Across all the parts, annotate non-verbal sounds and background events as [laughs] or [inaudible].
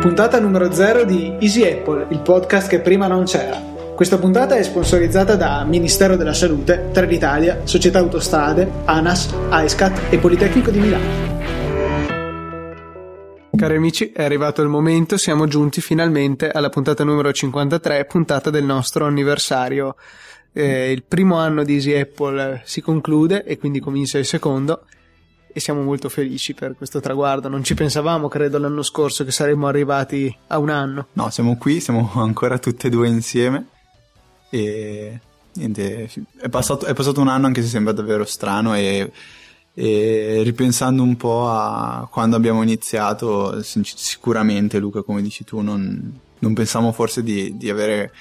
Puntata numero 0 di Easy Apple, il podcast che prima non c'era. Questa puntata è sponsorizzata da Ministero della Salute, Trenitalia, Società Autostrade, ANAS, AESCAT e Politecnico di Milano. Cari amici, è arrivato il momento, siamo giunti finalmente alla puntata numero 53, puntata del nostro anniversario. Eh, il primo anno di Easy Apple si conclude e quindi comincia il secondo e siamo molto felici per questo traguardo. Non ci pensavamo, credo, l'anno scorso che saremmo arrivati a un anno. No, siamo qui, siamo ancora tutte e due insieme e niente, è passato, è passato un anno anche se sembra davvero strano e, e ripensando un po' a quando abbiamo iniziato, sicuramente Luca, come dici tu, non, non pensavamo forse di, di avere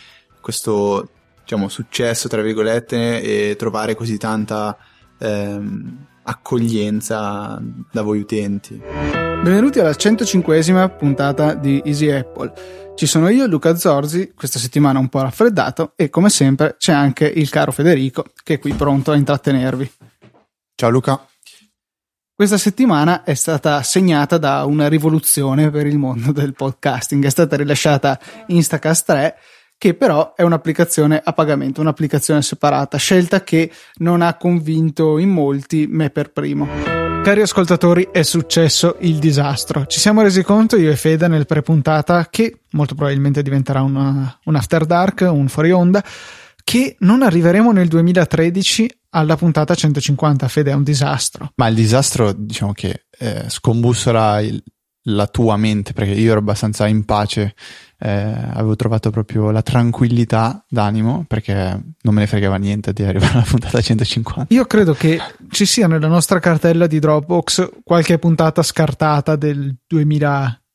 questo diciamo, successo, tra virgolette, e trovare così tanta... Ehm, accoglienza da voi utenti. Benvenuti alla 105esima puntata di Easy Apple. Ci sono io, Luca Zorzi, questa settimana un po' raffreddato e come sempre c'è anche il caro Federico che è qui pronto a intrattenervi. Ciao Luca. Questa settimana è stata segnata da una rivoluzione per il mondo del podcasting. È stata rilasciata Instacast 3 che però è un'applicazione a pagamento, un'applicazione separata, scelta che non ha convinto in molti, me per primo. Cari ascoltatori, è successo il disastro. Ci siamo resi conto, io e Fede, nel pre-puntata, che molto probabilmente diventerà una, un after dark, un fuori onda, che non arriveremo nel 2013 alla puntata 150. Fede, è un disastro. Ma il disastro, diciamo che eh, scombussola il, la tua mente, perché io ero abbastanza in pace eh, avevo trovato proprio la tranquillità d'animo perché non me ne fregava niente di arrivare alla puntata 150. Io credo che ci sia nella nostra cartella di Dropbox qualche puntata scartata del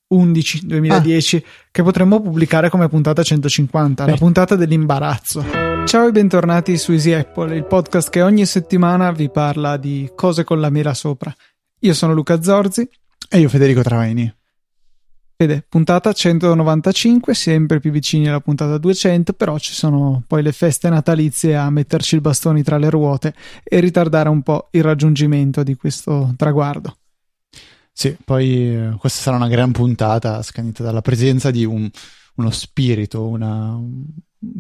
2011, 2010 ah. che potremmo pubblicare come puntata 150, eh. la puntata dell'imbarazzo. Ciao e bentornati su Easy Apple, il podcast che ogni settimana vi parla di cose con la mela sopra. Io sono Luca Zorzi e io Federico Travaini. Vede, puntata 195, sempre più vicini alla puntata 200, però ci sono poi le feste natalizie a metterci i bastoni tra le ruote e ritardare un po' il raggiungimento di questo traguardo. Sì, poi eh, questa sarà una gran puntata scandita dalla presenza di un, uno spirito, una,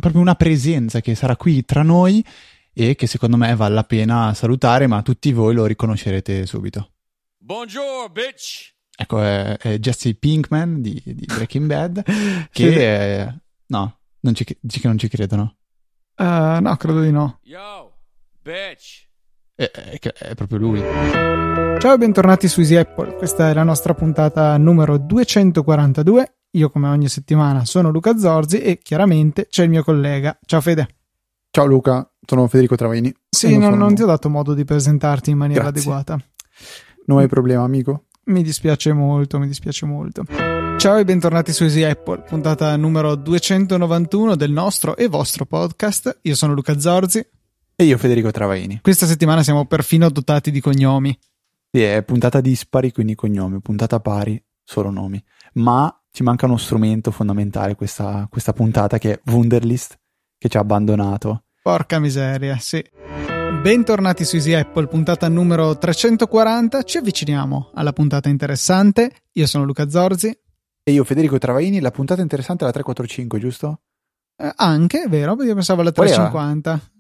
proprio una presenza che sarà qui tra noi e che secondo me vale la pena salutare, ma tutti voi lo riconoscerete subito. Buongiorno, bitch! Ecco, è, è Jesse Pinkman di, di Breaking Bad, [laughs] che sì. è... No, non ci, dici che non ci credono. Uh, no, credo di no. Yo, bitch! È, è, proprio lui. Ciao e bentornati su Easy Apple. Questa è la nostra puntata numero 242. Io, come ogni settimana, sono Luca Zorzi e chiaramente c'è il mio collega. Ciao Fede. Ciao Luca, sono Federico Travaini. Sì, non, non, non ti ho dato modo di presentarti in maniera Grazie. adeguata. Non hai problema, amico. Mi dispiace molto, mi dispiace molto. Ciao e bentornati su Easy Apple, puntata numero 291 del nostro e vostro podcast. Io sono Luca Zorzi. E io Federico Travaini. Questa settimana siamo perfino dotati di cognomi. Sì, è puntata dispari, quindi cognomi, puntata pari, solo nomi. Ma ci manca uno strumento fondamentale questa, questa puntata che è Wunderlist, che ci ha abbandonato. Porca miseria, sì. Bentornati su Easy Apple, puntata numero 340. Ci avviciniamo alla puntata interessante. Io sono Luca Zorzi. E io Federico Travaini. La puntata interessante è la 345, giusto? Eh, anche, vero? Io pensavo alla 350.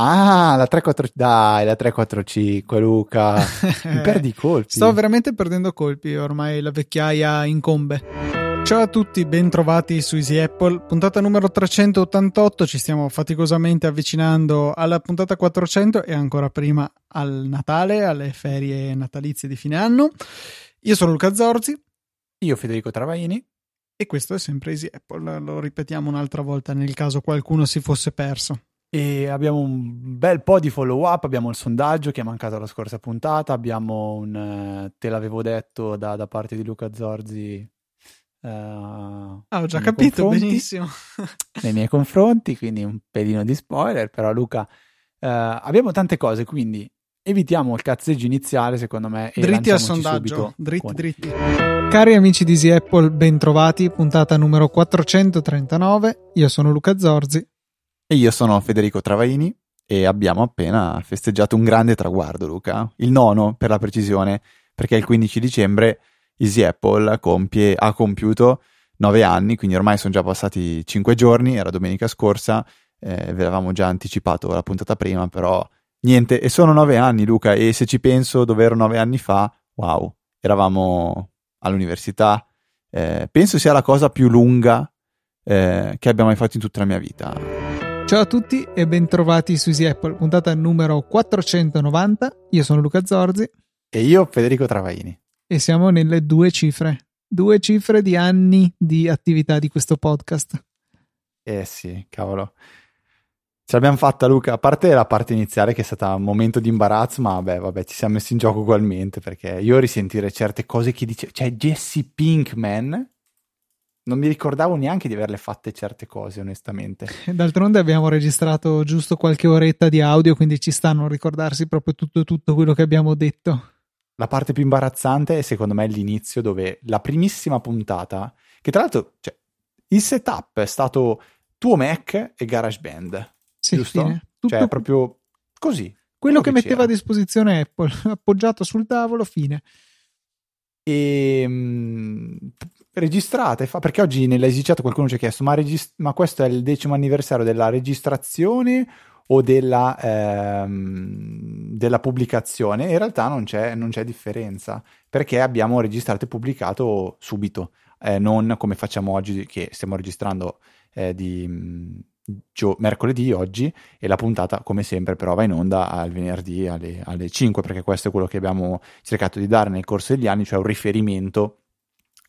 Ah, la 345. Dai, la 345, Luca. [laughs] Mi perdi i colpi. Sto veramente perdendo colpi. Ormai la vecchiaia incombe. Ciao a tutti, bentrovati su Easy Apple, puntata numero 388, ci stiamo faticosamente avvicinando alla puntata 400 e ancora prima al Natale, alle ferie natalizie di fine anno. Io sono Luca Zorzi. Io Federico Travaini. E questo è sempre Easy Apple, lo ripetiamo un'altra volta nel caso qualcuno si fosse perso. E abbiamo un bel po' di follow up, abbiamo il sondaggio che è mancato la scorsa puntata, abbiamo un uh, te l'avevo detto da, da parte di Luca Zorzi Uh, ah, ho già capito benissimo. [laughs] nei miei confronti, quindi un pelino di spoiler, però Luca, uh, abbiamo tante cose, quindi evitiamo il cazzeggio iniziale, secondo me. E dritti al sondaggio, dritti, con... dritti. Cari amici di Easy Apple, bentrovati, puntata numero 439. Io sono Luca Zorzi. E io sono Federico Travaini e abbiamo appena festeggiato un grande traguardo, Luca. Il nono, per la precisione, perché il 15 dicembre Easy Apple compie, ha compiuto nove anni, quindi ormai sono già passati cinque giorni, era domenica scorsa, eh, ve l'avevamo già anticipato la puntata prima, però niente, e sono nove anni Luca, e se ci penso dove ero nove anni fa, wow, eravamo all'università, eh, penso sia la cosa più lunga eh, che abbia mai fatto in tutta la mia vita. Ciao a tutti e bentrovati su Easy Apple, puntata numero 490. Io sono Luca Zorzi. E io Federico Travaini. E siamo nelle due cifre. Due cifre di anni di attività di questo podcast. Eh sì, cavolo. Ce l'abbiamo fatta Luca, a parte la parte iniziale che è stata un momento di imbarazzo, ma vabbè, vabbè, ci siamo messi in gioco ugualmente perché io risentire certe cose che dice, cioè Jesse Pinkman non mi ricordavo neanche di averle fatte certe cose, onestamente. [laughs] D'altronde abbiamo registrato giusto qualche oretta di audio, quindi ci stanno a ricordarsi proprio tutto, tutto quello che abbiamo detto. La parte più imbarazzante è secondo me l'inizio, dove la primissima puntata, che tra l'altro, cioè, il setup è stato tuo Mac e GarageBand. Sì, giusto? Fine. Tutto cioè, proprio così. Quello che, che metteva a disposizione Apple, [laughs] appoggiato sul tavolo, fine. E ehm, registrate, fa, perché oggi nell'esiciato qualcuno ci ha chiesto, ma, regist- ma, questo è il decimo anniversario della registrazione o della, ehm, della pubblicazione? In realtà non c'è, non c'è, differenza, perché abbiamo registrato e pubblicato subito, eh, non come facciamo oggi che stiamo registrando eh, di... Gio- mercoledì oggi e la puntata come sempre però va in onda al venerdì alle, alle 5 perché questo è quello che abbiamo cercato di dare nel corso degli anni cioè un riferimento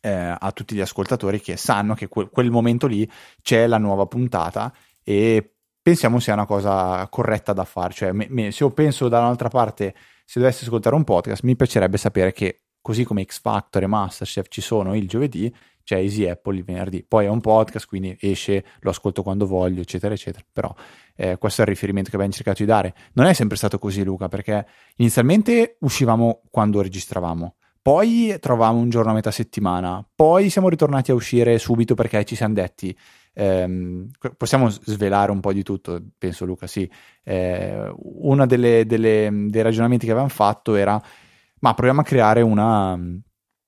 eh, a tutti gli ascoltatori che sanno che que- quel momento lì c'è la nuova puntata e pensiamo sia una cosa corretta da fare. Cioè, me, me, se io penso da un'altra parte, se dovessi ascoltare un podcast, mi piacerebbe sapere che così come X Factor e Masterchef ci sono il giovedì, c'è Easy Apple il venerdì. Poi è un podcast, quindi esce, lo ascolto quando voglio, eccetera, eccetera. Però eh, questo è il riferimento che abbiamo cercato di dare. Non è sempre stato così, Luca, perché inizialmente uscivamo quando registravamo. Poi trovavamo un giorno a metà settimana, poi siamo ritornati a uscire subito perché ci siamo detti, ehm, possiamo svelare un po' di tutto, penso Luca, sì. Eh, uno dei ragionamenti che avevamo fatto era, ma proviamo a creare una,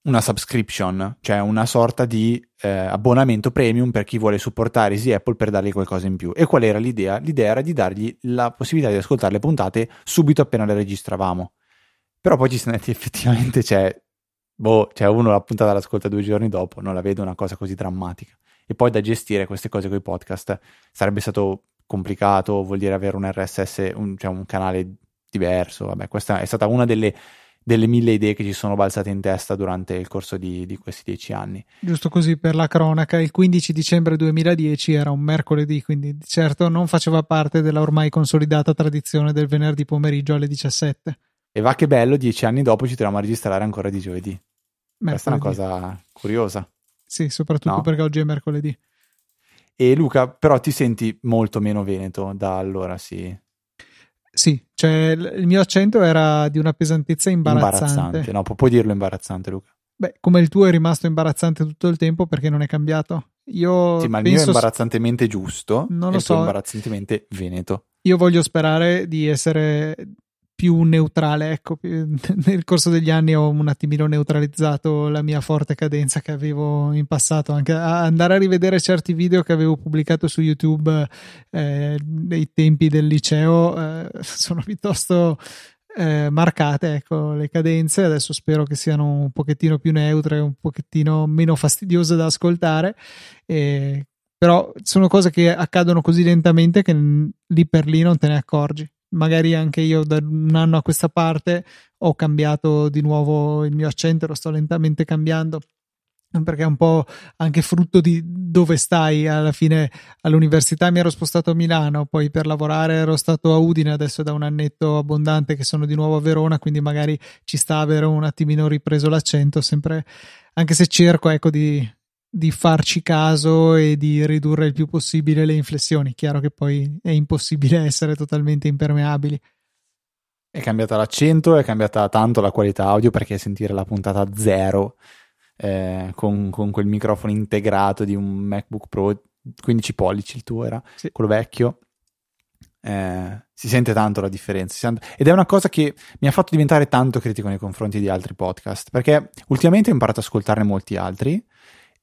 una subscription, cioè una sorta di eh, abbonamento premium per chi vuole supportare Easy Apple per dargli qualcosa in più. E qual era l'idea? L'idea era di dargli la possibilità di ascoltare le puntate subito appena le registravamo. Però poi ci siamo detti [laughs] effettivamente c'è, boh, c'è uno la puntata l'ascolta due giorni dopo, non la vedo una cosa così drammatica. E poi da gestire queste cose con i podcast sarebbe stato complicato, vuol dire avere un RSS, un, cioè un canale diverso. Vabbè, questa è stata una delle, delle, mille idee che ci sono balzate in testa durante il corso di, di, questi dieci anni. Giusto così per la cronaca, il 15 dicembre 2010 era un mercoledì, quindi certo non faceva parte della ormai consolidata tradizione del venerdì pomeriggio alle 17. E va che bello, dieci anni dopo ci troviamo a registrare ancora di giovedì. Mercoledì. Questa è una cosa curiosa. Sì, soprattutto no? perché oggi è mercoledì. E Luca, però ti senti molto meno veneto da allora, sì. Sì, cioè il mio accento era di una pesantezza imbarazzante. Imbarazzante, no, puoi dirlo imbarazzante, Luca. Beh, come il tuo è rimasto imbarazzante tutto il tempo perché non è cambiato. Io sì, ma il mio è imbarazzantemente giusto. Non lo so. imbarazzantemente veneto. Io voglio sperare di essere più neutrale, ecco, [laughs] nel corso degli anni ho un attimino neutralizzato la mia forte cadenza che avevo in passato, anche andare a rivedere certi video che avevo pubblicato su YouTube eh, nei tempi del liceo eh, [laughs] sono piuttosto eh, marcate, ecco, le cadenze, adesso spero che siano un pochettino più neutre, un pochettino meno fastidiose da ascoltare, però sono cose che accadono così lentamente che lì per lì non te ne accorgi magari anche io da un anno a questa parte ho cambiato di nuovo il mio accento, lo sto lentamente cambiando perché è un po' anche frutto di dove stai. Alla fine all'università mi ero spostato a Milano poi per lavorare ero stato a Udine adesso da un annetto abbondante che sono di nuovo a Verona quindi magari ci sta avere un attimino ripreso l'accento sempre anche se cerco ecco di di farci caso e di ridurre il più possibile le inflessioni. Chiaro che poi è impossibile [laughs] essere totalmente impermeabili. È cambiata l'accento, è cambiata tanto la qualità audio perché sentire la puntata zero eh, con, con, quel microfono integrato di un MacBook Pro 15 pollici, il tuo era, sì. quello vecchio. Eh, si sente tanto la differenza sente... ed è una cosa che mi ha fatto diventare tanto critico nei confronti di altri podcast perché ultimamente ho imparato ad ascoltarne molti altri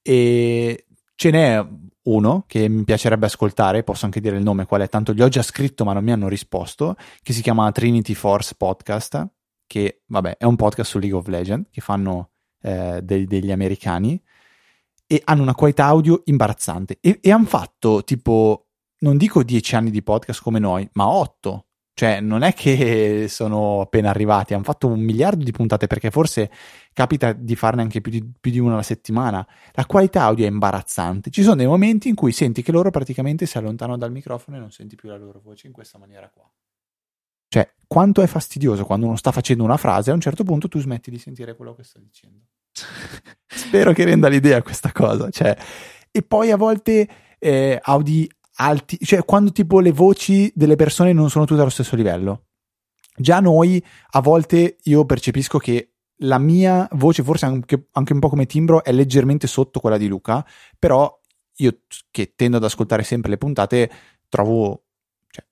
e ce n'è uno che mi piacerebbe ascoltare, posso anche dire il nome qual è, tanto gli ho già scritto ma non mi hanno risposto, che si chiama Trinity Force Podcast, che vabbè è un podcast su League of Legends che fanno eh, dei, degli americani e hanno una qualità audio imbarazzante e, e hanno fatto tipo, non dico dieci anni di podcast come noi, ma otto. Cioè, non è che [laughs] sono appena arrivati, hanno fatto un miliardo di puntate perché forse capita di farne anche più di, più di una alla settimana. La qualità audio è imbarazzante. Ci sono dei momenti in cui senti che loro praticamente si allontanano dal microfono e non senti più la loro voce in questa maniera qua. Cioè, quanto è fastidioso quando uno sta facendo una frase, a un certo punto tu smetti di sentire quello che sta dicendo. [laughs] Spero che renda l'idea questa cosa. Cioè, e poi a volte eh, audi alti, cioè quando tipo le voci delle persone non sono tutte allo stesso livello. Già noi, a volte io percepisco che la mia voce, forse anche, anche un po' come timbro, è leggermente sotto quella di Luca, però io che tendo ad ascoltare sempre le puntate, trovo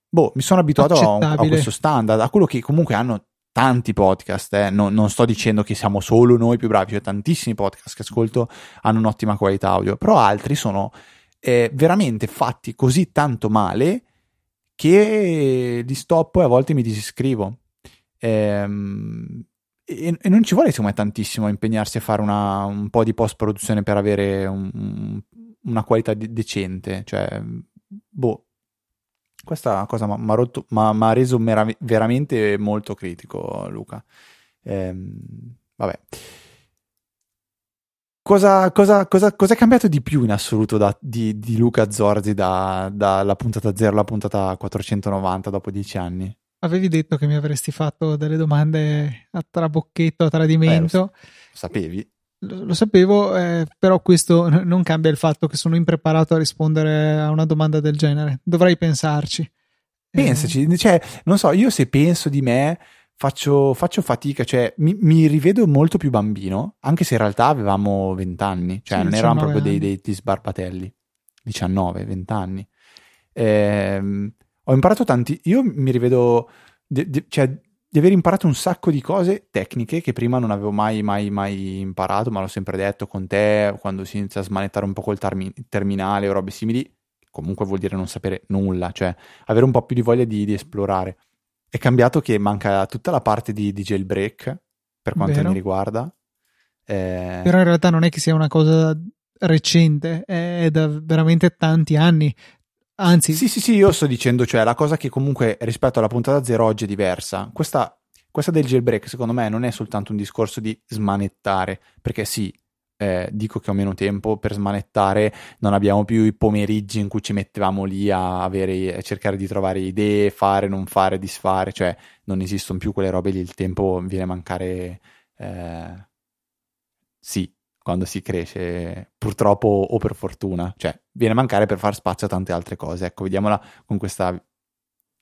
boh, mi sono abituato a, un, a, questo standard, a quello che comunque hanno tanti podcast, eh. non, non, sto dicendo che siamo solo noi più bravi, cioè tantissimi podcast che ascolto hanno un'ottima qualità audio, però altri sono eh, veramente fatti così tanto male che li stoppo e a volte mi disiscrivo. Ehm, e, e, non ci vuole secondo tantissimo impegnarsi a fare una, un po' di post produzione per avere un, una qualità de- decente, cioè boh questa cosa mi ha reso merav- veramente molto critico, Luca. Ehm, vabbè. Cosa, cosa, cosa, cosa, è cambiato di più in assoluto da, di, di, Luca Zorzi dalla da puntata 0 alla puntata 490 dopo dieci anni? Avevi detto che mi avresti fatto delle domande a trabocchetto, a tradimento. Beh, lo, sapevi? Lo, lo sapevo, eh, però questo non cambia il fatto che sono impreparato a rispondere a una domanda del genere. Dovrei pensarci. Pensaci, eh. cioè, non so, io se penso di me faccio, faccio fatica, cioè mi, mi, rivedo molto più bambino, anche se in realtà avevamo 20 anni, cioè sì, non eravamo proprio dei, dei, dei, sbarbatelli, 19, 20 anni. Eh, ho imparato tanti, io mi rivedo, di, di, cioè di aver imparato un sacco di cose tecniche che prima non avevo mai, mai, mai imparato, ma l'ho sempre detto con te, quando si inizia a smanettare un po' col termi- terminale o robe simili, comunque vuol dire non sapere nulla, cioè avere un po' più di voglia di, di esplorare. È cambiato che manca tutta la parte di, di jailbreak, per quanto Vero. mi riguarda. Eh... Però in realtà non è che sia una cosa recente, è da veramente tanti anni. Anzi, sì, sì, sì, io sto dicendo, cioè la cosa che comunque rispetto alla puntata zero oggi è diversa. Questa, questa del jailbreak, secondo me, non è soltanto un discorso di smanettare, perché sì, eh, dico che ho meno tempo per smanettare, non abbiamo più i pomeriggi in cui ci mettevamo lì a, avere, a cercare di trovare idee, fare, non fare, disfare, cioè non esistono più quelle robe lì, il tempo viene a mancare, eh, sì, quando si cresce, purtroppo o per fortuna, cioè viene a mancare per far spazio a tante altre cose. Ecco, vediamola con questa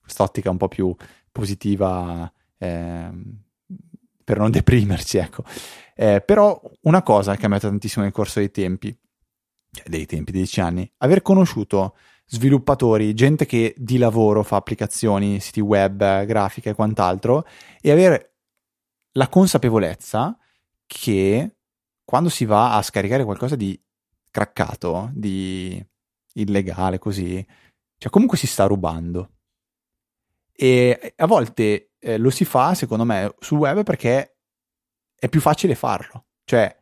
quest'ottica un po' più positiva eh, per non [laughs] deprimerci, ecco. Eh, però una cosa è cambiato tantissimo nel corso dei tempi, cioè dei tempi, dei dieci anni, aver conosciuto sviluppatori, gente che di lavoro fa applicazioni, siti web, grafica e quant'altro, e avere la consapevolezza che quando si va a scaricare qualcosa di craccato, di illegale, così, cioè comunque si sta rubando. E a volte eh, lo si fa, secondo me, sul web perché è più facile farlo. Cioè,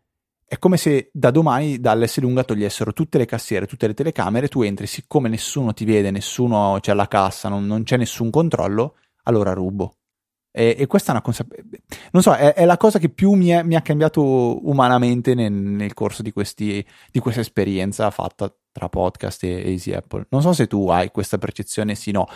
è come se da domani dall'S lunga togliessero tutte le cassiere, tutte le telecamere, tu entri, siccome nessuno ti vede, nessuno c'è alla cassa, non, non c'è nessun controllo, allora rubo. E, e questa è una consapevolezza. Non so, è, è, la cosa che più mi, è, mi ha cambiato umanamente nel, nel corso di, questi, di, questa esperienza fatta tra podcast e Easy Apple. Non so se tu hai questa percezione, sì, no,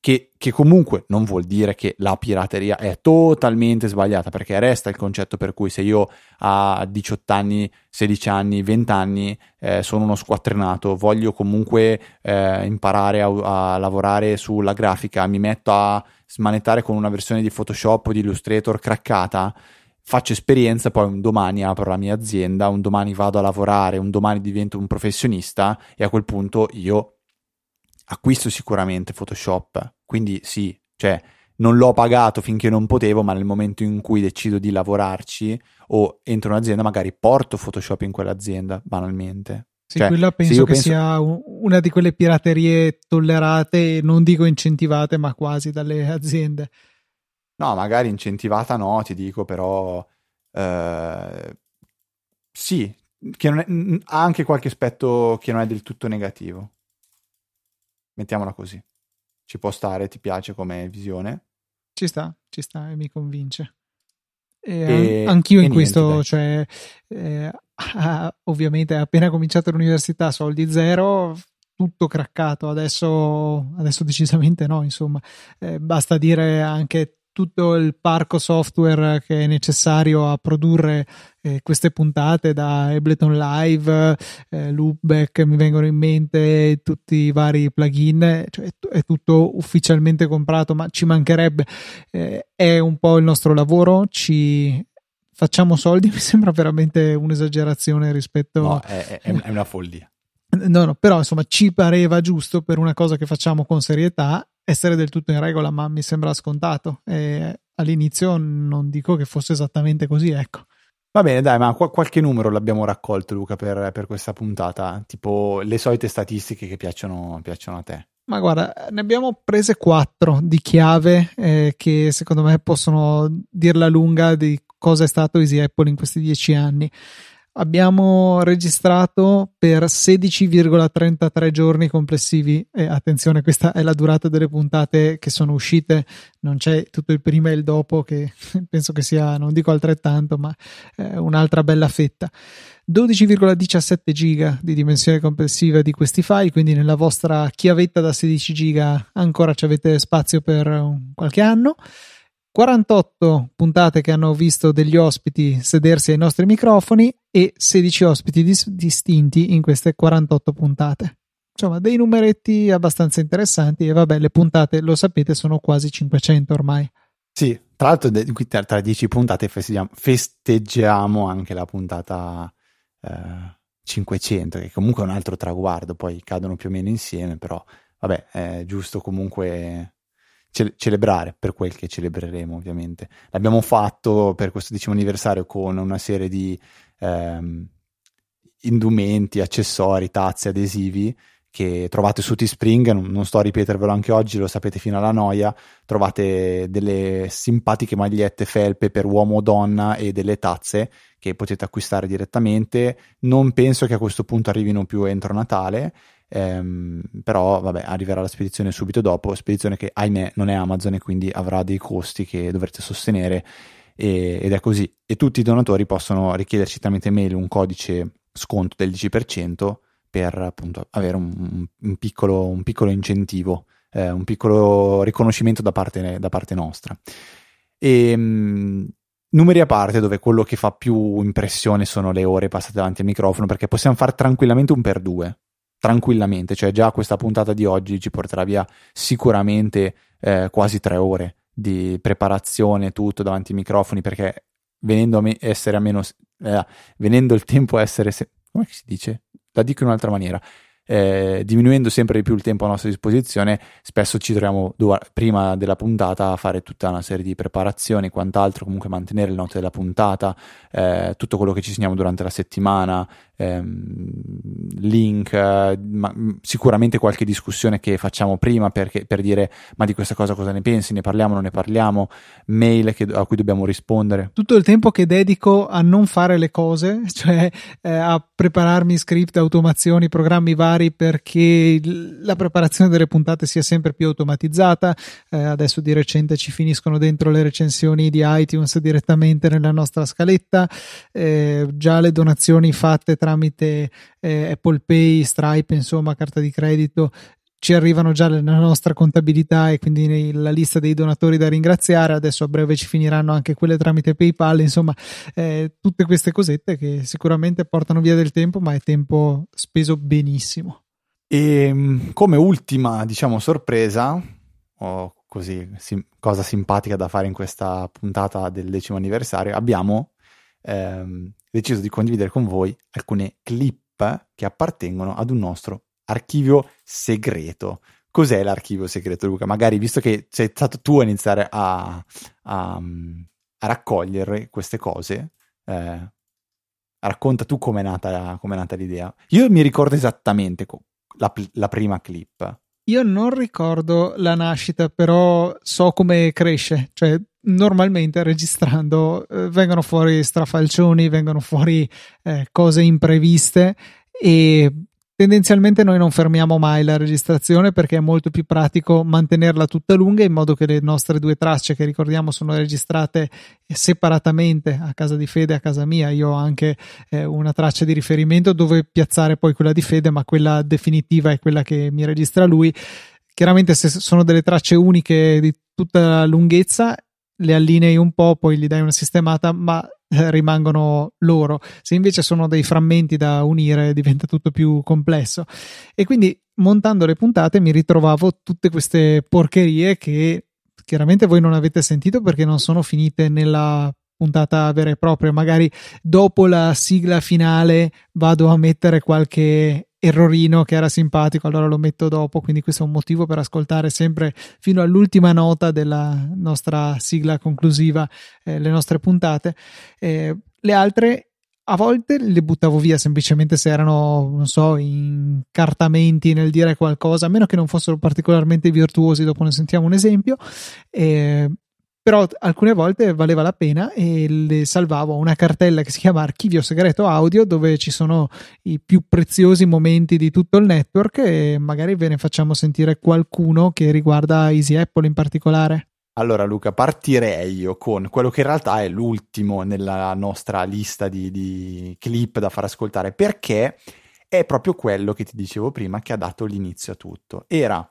che, che, comunque non vuol dire che la pirateria è totalmente sbagliata, perché resta il concetto per cui se io a 18 anni, 16 anni, 20 anni eh, sono uno squattrinato, voglio comunque eh, imparare a, a, lavorare sulla grafica, mi metto a smanettare con una versione di Photoshop o di Illustrator craccata, faccio esperienza, poi un domani apro la mia azienda, un domani vado a lavorare, un domani divento un professionista e a quel punto io acquisto sicuramente Photoshop, quindi sì, cioè non l'ho pagato finché non potevo, ma nel momento in cui decido di lavorarci o entro in un'azienda, magari porto Photoshop in quell'azienda, banalmente. Sì, cioè, quella penso che penso... sia una di quelle piraterie tollerate, non dico incentivate, ma quasi dalle [laughs] aziende. No, magari incentivata no, ti dico, però eh, sì, che è, ha anche qualche aspetto che non è del tutto negativo. Mettiamola così. Ci può stare, ti piace come visione? Ci sta, ci sta e mi convince. E, e anch'io e in niente, questo, dai. cioè, eh, [laughs] ovviamente appena cominciato l'università, soldi zero, tutto craccato, adesso, adesso decisamente no, insomma, eh, basta dire anche tutto il parco software che è necessario a produrre eh, queste puntate da Ableton Live, eh, Loopback mi vengono in mente tutti i vari plugin, cioè è, tutto ufficialmente comprato, ma ci mancherebbe. Eh, è un po' il nostro lavoro, ci facciamo soldi, [laughs] mi sembra veramente un'esagerazione rispetto no, è, è, è una follia. No, no, però insomma ci pareva giusto per una cosa che facciamo con serietà essere del tutto in regola, ma mi sembra scontato. E all'inizio non dico che fosse esattamente così, ecco. Va bene, dai, ma qu- qualche numero l'abbiamo raccolto, Luca, per, per, questa puntata? Tipo le solite statistiche che piacciono, piacciono a te. Ma guarda, ne abbiamo prese quattro di chiave eh, che secondo me possono dirla lunga di cosa è stato Easy Apple in questi dieci anni abbiamo registrato per 16,33 giorni complessivi. E attenzione questa è la durata delle puntate che sono uscite. Non c'è tutto il prima e il dopo che [laughs] penso che sia non dico altrettanto ma eh, un'altra bella fetta. 12,17 giga di dimensione complessiva di questi file quindi nella vostra chiavetta da 16 giga ancora ci avete spazio per qualche anno. 48 puntate che hanno visto degli ospiti sedersi ai nostri microfoni e 16 ospiti dis- distinti in queste 48 puntate. Insomma, dei numeretti abbastanza interessanti e vabbè, le puntate, lo sapete, sono quasi 500 ormai. Sì, tra l'altro tra, tra 10 puntate festeggiamo, festeggiamo anche la puntata eh, 500, che comunque è un altro traguardo, poi cadono più o meno insieme, però vabbè, è giusto comunque ce- celebrare per quel che celebreremo ovviamente. L'abbiamo fatto per questo decimo anniversario con una serie di ehm, indumenti, accessori, tazze, adesivi che trovate su Teespring, non, non sto a ripetervelo anche oggi, lo sapete fino alla noia, trovate delle simpatiche magliette felpe per uomo o donna e delle tazze che potete acquistare direttamente, non penso che a questo punto arrivino più entro Natale, ehm, però vabbè arriverà la spedizione subito dopo, spedizione che ahimè non è Amazon e quindi avrà dei costi che dovrete sostenere e, ed è così. E tutti i donatori possono richiederci tramite mail un codice sconto del 10% per appunto avere un, un, piccolo, un piccolo, incentivo, eh, un piccolo riconoscimento da parte, da parte nostra. E, mh, numeri a parte, dove quello che fa più impressione sono le ore passate davanti al microfono, perché possiamo fare tranquillamente un per due. Tranquillamente, cioè già questa puntata di oggi ci porterà via sicuramente eh, quasi tre ore di preparazione, tutto davanti ai microfoni, perché venendo a me essere a meno, eh, venendo il tempo a essere, se- come si dice? La dico in un'altra maniera, eh, diminuendo sempre di più il tempo a nostra disposizione, spesso ci troviamo du- prima della puntata a fare tutta una serie di preparazioni quant'altro, comunque mantenere le note della puntata, eh, tutto quello che ci segniamo durante la settimana, ehm, link, ma, sicuramente qualche discussione che facciamo prima perché, per dire ma di questa cosa cosa ne pensi, ne parliamo, non ne parliamo, mail che, a cui dobbiamo rispondere. Tutto il tempo che dedico a non fare le cose, [laughs] cioè eh, a prepararmi script, automazioni, programmi vari perché la preparazione delle puntate sia sempre più automatizzata. Eh, adesso di recente ci finiscono dentro le recensioni di iTunes direttamente nella nostra scaletta, eh, già le donazioni fatte tra tramite eh, Apple Pay, Stripe, insomma, carta di credito ci arrivano già nella nostra contabilità e quindi nella lista dei donatori da ringraziare. Adesso a breve ci finiranno anche quelle tramite PayPal. Insomma, eh, tutte queste cosette che sicuramente portano via del tempo, ma è tempo speso benissimo. E mm, come ultima, diciamo, sorpresa, o così sim- cosa simpatica da fare in questa puntata del decimo anniversario, abbiamo ehm, deciso di condividere con voi alcune clip che appartengono ad un nostro archivio segreto. Cos'è l'archivio segreto, Luca? Magari visto che sei stato tu a iniziare a, a, a raccogliere queste cose, eh, racconta tu com'è nata, com'è nata l'idea. Io mi ricordo esattamente la, la prima clip. Io non ricordo la nascita, però so come cresce. Cioè, normalmente registrando eh, vengono fuori strafalcioni, vengono fuori eh, cose impreviste e Tendenzialmente noi non fermiamo mai la registrazione perché è molto più pratico mantenerla tutta lunga in modo che le nostre due tracce che ricordiamo sono registrate separatamente a casa di Fede e a casa mia. Io ho anche eh, una traccia di riferimento dove piazzare poi quella di Fede, ma quella definitiva è quella che mi registra lui. Chiaramente se sono delle tracce uniche di tutta la lunghezza le allinei un po', poi gli dai una sistemata, ma eh, rimangono loro. Se invece sono dei frammenti da unire, diventa tutto più complesso. E quindi montando le puntate mi ritrovavo tutte queste porcherie che chiaramente voi non avete sentito perché non sono finite nella puntata vera e propria. Magari dopo la sigla finale vado a mettere qualche errorino che era simpatico, allora lo metto dopo, quindi questo è un motivo per ascoltare sempre fino all'ultima nota della nostra sigla conclusiva eh, le nostre puntate. Eh, le altre a volte le buttavo via semplicemente se erano, non so, incartamenti nel dire qualcosa, a meno che non fossero particolarmente virtuosi, dopo ne sentiamo un esempio. Eh, però alcune volte valeva la pena e le salvavo una cartella che si chiama archivio segreto audio dove ci sono i più preziosi momenti di tutto il network e magari ve ne facciamo sentire qualcuno che riguarda Easy Apple in particolare. Allora Luca, partirei io con quello che in realtà è l'ultimo nella nostra lista di, di clip da far ascoltare perché è proprio quello che ti dicevo prima che ha dato l'inizio a tutto. Era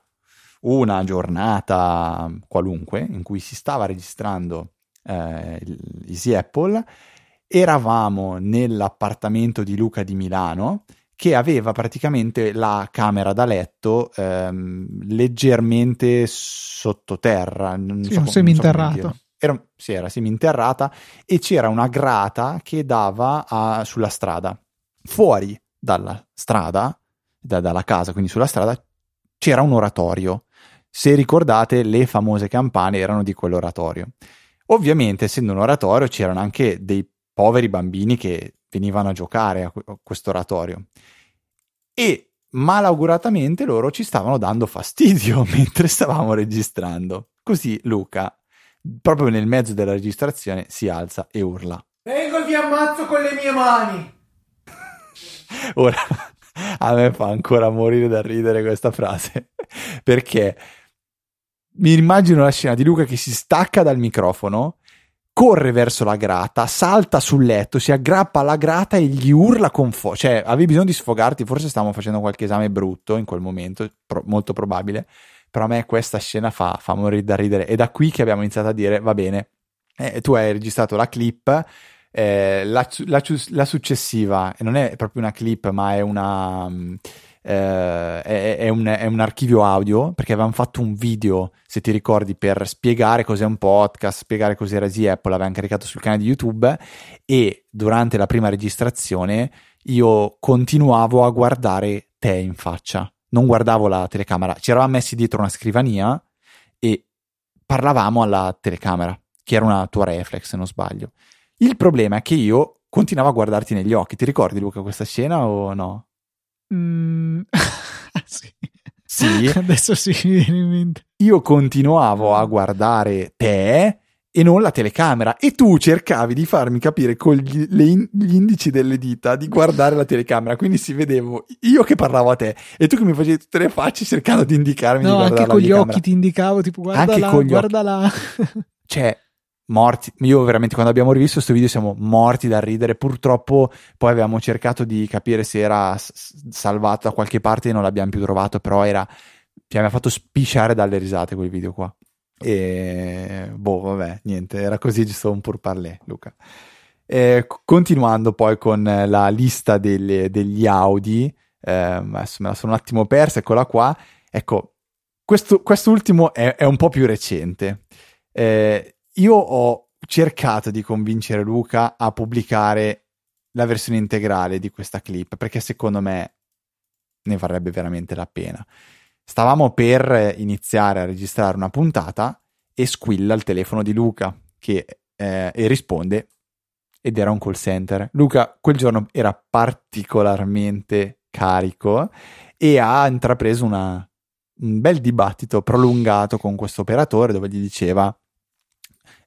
una giornata qualunque in cui si stava registrando eh, Easy Apple, eravamo nell'appartamento di Luca di Milano che aveva praticamente la camera da letto ehm, leggermente sottoterra, non sì, so, seminterrato. So era, sì, era seminterrata e c'era una grata che dava a, sulla strada. Fuori dalla strada, da, dalla casa, quindi sulla strada, c'era un oratorio se ricordate, le famose campane erano di quell'oratorio. Ovviamente, essendo un oratorio, c'erano anche dei poveri bambini che venivano a giocare a questo oratorio. E malauguratamente loro ci stavano dando fastidio [laughs] mentre stavamo registrando. Così Luca, proprio nel mezzo della registrazione, si alza e urla. Vengo e vi ammazzo con le mie mani! [laughs] Ora, a me fa ancora morire da ridere questa frase, [laughs] perché mi immagino la scena di Luca che si stacca dal microfono, corre verso la grata, salta sul letto, si aggrappa alla grata e gli urla con forza. Cioè, avevi bisogno di sfogarti, forse stavamo facendo qualche esame brutto in quel momento, pro- molto probabile. Però a me questa scena fa, fa morire da ridere. È da qui che abbiamo iniziato a dire, va bene, eh, tu hai registrato la clip, eh, la, la, la, successiva, non è proprio una clip, ma è una... Eh, è, è, un, è, un, archivio audio perché avevamo fatto un video, se ti ricordi, per spiegare cos'è un podcast, spiegare cos'era Easy Apple, l'avevamo caricato sul canale di YouTube e durante la prima registrazione io continuavo a guardare te in faccia, non guardavo la telecamera, ci eravamo messi dietro una scrivania e parlavamo alla telecamera, che era una tua reflex se non sbaglio. Il problema è che io continuavo a guardarti negli occhi, ti ricordi Luca questa scena o no? Mm, [laughs] sì. sì. Adesso sì, mi viene in mente. Io continuavo a guardare te e non la telecamera e tu cercavi di farmi capire con gli, in, gli, indici delle dita di guardare la telecamera quindi si vedevo io che parlavo a te e tu che mi facevi tutte le facce cercando di indicarmi no, di anche con gli occhi ti indicavo tipo guarda anche là, guarda là cioè morti. Io veramente quando abbiamo rivisto questo video siamo morti da ridere. Purtroppo poi avevamo cercato di capire se era salvato da qualche parte e non l'abbiamo più trovato, però era mi aveva fatto spisciare dalle risate quel video qua. E boh, vabbè, niente, era così giusto un pur parler, Luca. Eh, continuando poi con la lista delle, degli Audi, eh, adesso me la sono un attimo persa, eccola qua. Ecco, questo, quest'ultimo è, è un po' più recente. Eh, io ho cercato di convincere Luca a pubblicare la versione integrale di questa clip perché secondo me ne varrebbe veramente la pena. Stavamo per iniziare a registrare una puntata e squilla il telefono di Luca che, eh, e risponde ed era un call center. Luca quel giorno era particolarmente carico e ha intrapreso una, un bel dibattito prolungato con questo operatore dove gli diceva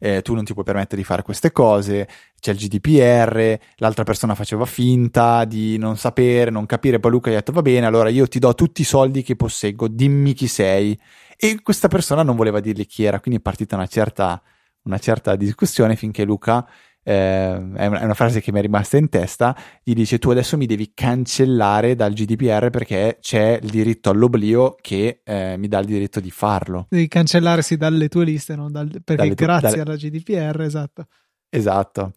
eh, tu non ti puoi permettere di fare queste cose, c'è il GDPR, l'altra persona faceva finta di non sapere, non capire, poi Luca gli ha detto va bene, allora io ti do tutti i soldi che posseggo, dimmi chi sei. E questa persona non voleva dirgli chi era, quindi è partita una certa, una certa discussione finché Luca eh, è, una, frase che mi è rimasta in testa, gli dice tu adesso mi devi cancellare dal GDPR perché c'è il diritto all'oblio che eh, mi dà il diritto di farlo. Devi cancellarsi dalle tue liste, no? Dal, perché dalle grazie dalle... alla GDPR, esatto. Esatto.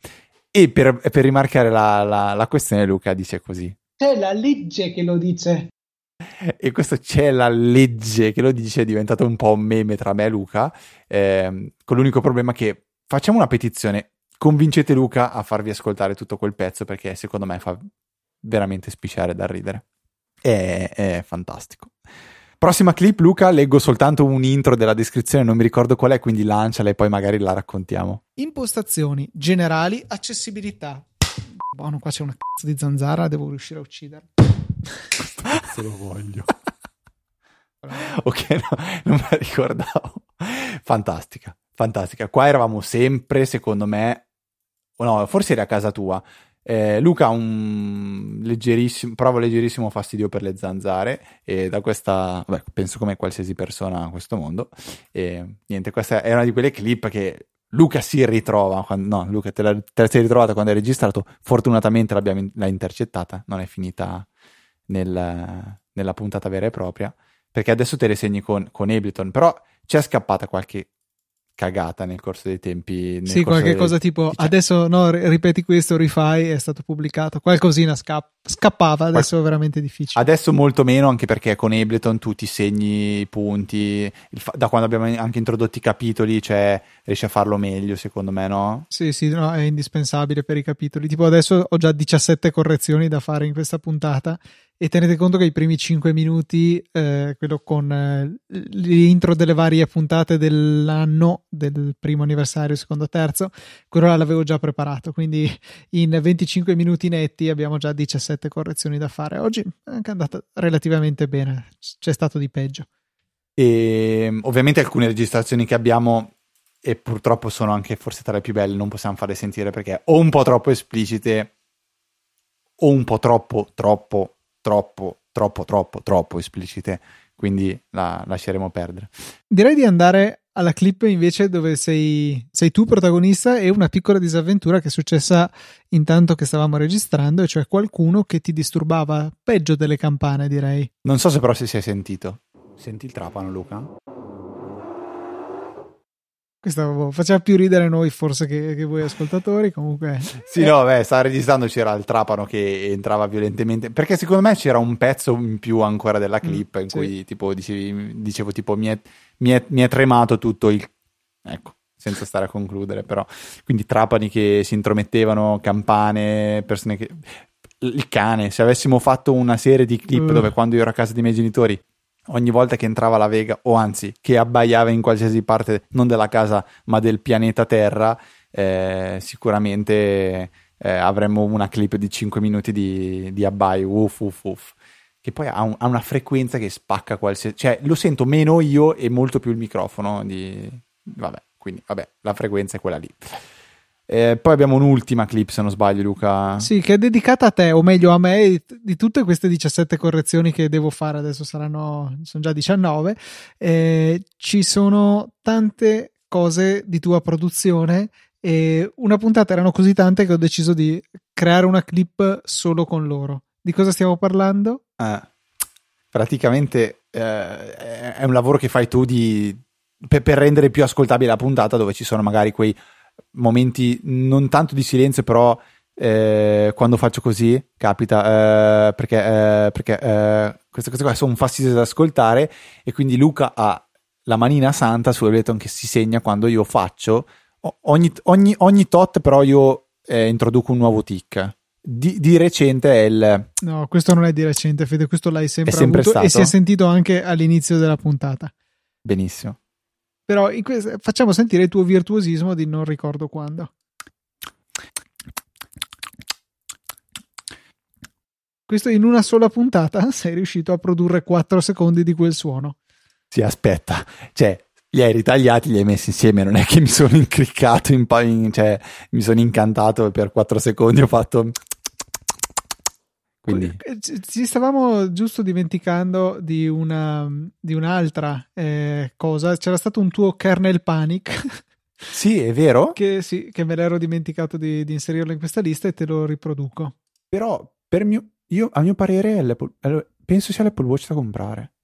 E per, per rimarcare la, la, la questione Luca dice così. C'è la legge che lo dice. E questo c'è la legge che lo dice, è diventato un po' un meme tra me e Luca, eh, con l'unico problema che facciamo una petizione, convincete Luca a farvi ascoltare tutto quel pezzo perché secondo me fa veramente spicciare da ridere. È, è fantastico. Prossima clip, Luca, leggo soltanto un intro della descrizione, non mi ricordo qual è, quindi lanciala e poi magari la raccontiamo. Impostazioni generali, accessibilità. Buono, qua c'è una cazzo di zanzara, devo riuscire a ucciderla. Se lo voglio. ok, no, non me la ricordavo. Fantastica, fantastica. Qua eravamo sempre, secondo me, no, forse eri a casa tua. Eh, Luca ha un leggerissimo, provo leggerissimo fastidio per le zanzare e da questa, beh, penso come qualsiasi persona a questo mondo. E niente, questa è una di quelle clip che Luca si ritrova, quando, no, Luca te la, te la sei ritrovata quando hai registrato, fortunatamente l'abbiamo, l'ha intercettata, non è finita nel, nella puntata vera e propria, perché adesso te le segni con, con Ableton, però c'è scappata qualche cagata nel corso dei tempi. Sì, qualche dei... cosa tipo diciamo. adesso no, ripeti questo, rifai, è stato pubblicato. Qualcosina scapp- scappava, adesso Qual- è veramente difficile. Adesso molto meno, anche perché con Ableton tu ti segni i punti. Fa- da quando abbiamo anche introdotto i capitoli, cioè riesci a farlo meglio, secondo me, no? Sì, sì, no, è indispensabile per i capitoli. Tipo adesso ho già 17 correzioni da fare in questa puntata e tenete conto che i primi 5 minuti, eh, quello con eh, l'intro delle varie puntate dell'anno, del primo anniversario, secondo, terzo, quello là l'avevo già preparato, quindi in 25 minuti netti abbiamo già 17 correzioni da fare. Oggi è anche andata relativamente bene, c'è stato di peggio. E ovviamente alcune registrazioni che abbiamo e purtroppo sono anche forse tra le più belle, non possiamo farle sentire perché o un po' troppo esplicite o un po' troppo, troppo troppo, troppo, troppo, troppo esplicite, quindi la lasceremo perdere. Direi di andare alla clip invece dove sei, sei, tu protagonista e una piccola disavventura che è successa intanto che stavamo registrando, e cioè qualcuno che ti disturbava peggio delle campane, direi. Non so se però si sia sentito. Senti il trapano, Luca? Questo faceva più ridere noi forse che, che voi ascoltatori. Comunque, sì, eh. no, beh, stava registrando. C'era il trapano che entrava violentemente. Perché secondo me c'era un pezzo in più ancora della mm, clip mm, in sì. cui tipo dicevi, dicevo tipo mi è, mi, è, mi è tremato tutto il. Ecco, senza stare a concludere, però. Quindi trapani che si intromettevano, campane, persone che. Il cane, se avessimo fatto una serie di clip uh. dove quando io ero a casa dei miei genitori ogni volta che entrava la Vega, o anzi che abbaiava in qualsiasi parte, non della casa, ma del pianeta Terra, eh, sicuramente eh, avremmo una clip di 5 minuti di, di abbai, uff, uff, uff. Che poi ha, un, ha, una frequenza che spacca qualsiasi... Cioè, lo sento meno io e molto più il microfono di... Vabbè, quindi, vabbè, la frequenza è quella lì. Eh, poi abbiamo un'ultima clip, se non sbaglio, Luca. Sì, che è dedicata a te, o meglio a me, di tutte queste 17 correzioni che devo fare, adesso saranno, sono già 19. Eh, ci sono tante cose di tua produzione e una puntata erano così tante che ho deciso di creare una clip solo con loro. Di cosa stiamo parlando? Eh, praticamente eh, è un lavoro che fai tu di, per, per rendere più ascoltabile la puntata dove ci sono magari quei momenti non tanto di silenzio però eh, quando faccio così capita eh, perché, eh, perché eh, queste cose qua sono fastidiose da ascoltare e quindi Luca ha la manina santa su Ableton che si segna quando io faccio. Ogni, ogni, ogni tot però io eh, introduco un nuovo tick di, di, recente è il no questo non è di recente Fede questo l'hai sempre, sempre avuto stato? e si è sentito anche all'inizio della puntata. Benissimo però questo, facciamo sentire il tuo virtuosismo di non ricordo quando. Questo in una sola puntata [laughs] sei riuscito a produrre 4 secondi di quel suono. Sì, aspetta, cioè li hai ritagliati, li hai messi insieme, non è che mi sono [laughs] incriccato, in, in, cioè mi sono incantato per 4 secondi ho fatto... Quindi... Ci stavamo giusto dimenticando di, una, di un'altra eh, cosa, c'era stato un tuo kernel panic. [laughs] Sì, è vero. Che, sì, che me l'ero dimenticato di, di, inserirlo in questa lista e te lo riproduco. Però, per mio, io, a mio parere, penso sia l'Apple Watch da comprare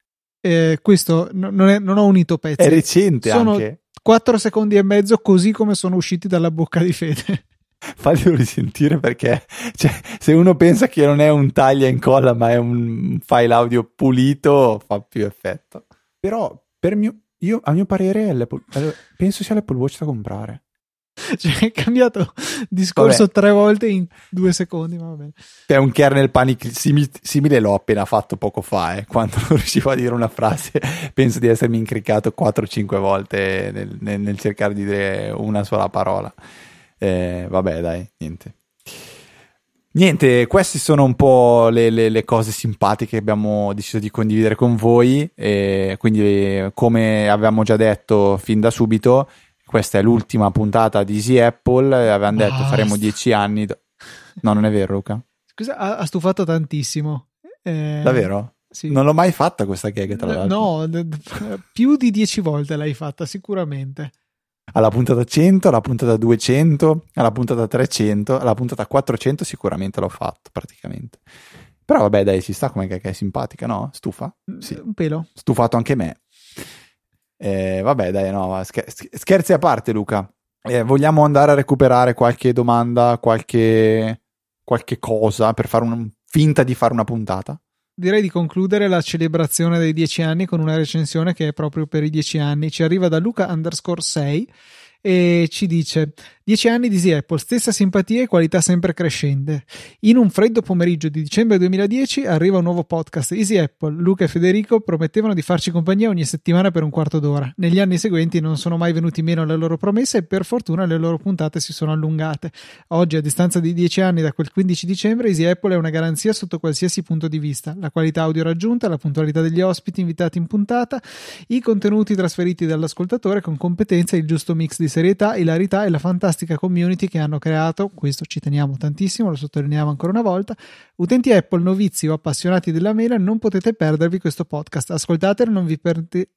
eh, questo non, è, non, ho unito pezzi. È recente sono anche. 4 secondi e mezzo così come sono usciti dalla bocca di Fede. Faglielo risentire perché cioè, se uno pensa che non è un taglia e incolla ma è un file audio pulito fa più effetto. Però per mio, io, a mio parere penso sia l'Apple Watch da comprare. Cioè, hai cambiato discorso vabbè. tre volte in due secondi. Ma vabbè. È un kernel panic simile, simile l'ho appena fatto poco fa. Eh. Quando non [laughs] riuscivo a dire una frase, penso di essermi incriccato 4-5 volte nel, nel, nel, cercare di dire una sola parola. Eh, vabbè, dai, niente. Niente, queste sono un po' le, le, le, cose simpatiche che abbiamo deciso di condividere con voi. E quindi, come avevamo già detto fin da subito, questa è l'ultima puntata di Easy Apple, avevamo detto Basta. faremo dieci anni. Do... No, non è vero, Luca. Scusa, ha, ha stufato tantissimo. Eh, Davvero? Sì. Non l'ho mai fatta questa gag, tra l'altro. No, più di dieci volte l'hai fatta, sicuramente. Alla puntata 100, alla puntata 200, alla puntata 300, alla puntata 400 sicuramente l'ho fatto, praticamente. Però vabbè, dai, ci sta come gag, è simpatica, no? Stufa? Sì. Un pelo. Stufato anche me. Eh, vabbè, dai, no, scherzi a parte, Luca. Eh, vogliamo andare a recuperare qualche domanda, qualche, qualche cosa per fare un, finta di fare una puntata? Direi di concludere la celebrazione dei dieci anni con una recensione che è proprio per i dieci anni. Ci arriva da Luca underscore 6 e ci dice 10 anni di Easy Apple, stessa simpatia e qualità sempre crescente. In un freddo pomeriggio di dicembre 2010 arriva un nuovo podcast Easy Apple. Luca e Federico promettevano di farci compagnia ogni settimana per un quarto d'ora. Negli anni seguenti non sono mai venuti meno alle loro promesse e per fortuna le loro puntate si sono allungate. Oggi, a distanza di 10 anni da quel 15 dicembre, Easy Apple è una garanzia sotto qualsiasi punto di vista. La qualità audio raggiunta, la puntualità degli ospiti invitati in puntata, i contenuti trasferiti dall'ascoltatore con competenza, il giusto mix di serietà, ilarità e la fantastica fantastica community che hanno creato, questo ci teniamo tantissimo, lo sottolineiamo ancora una volta. Utenti Apple, novizi o appassionati della mela, non potete perdervi questo podcast. Ascoltatelo, non vi,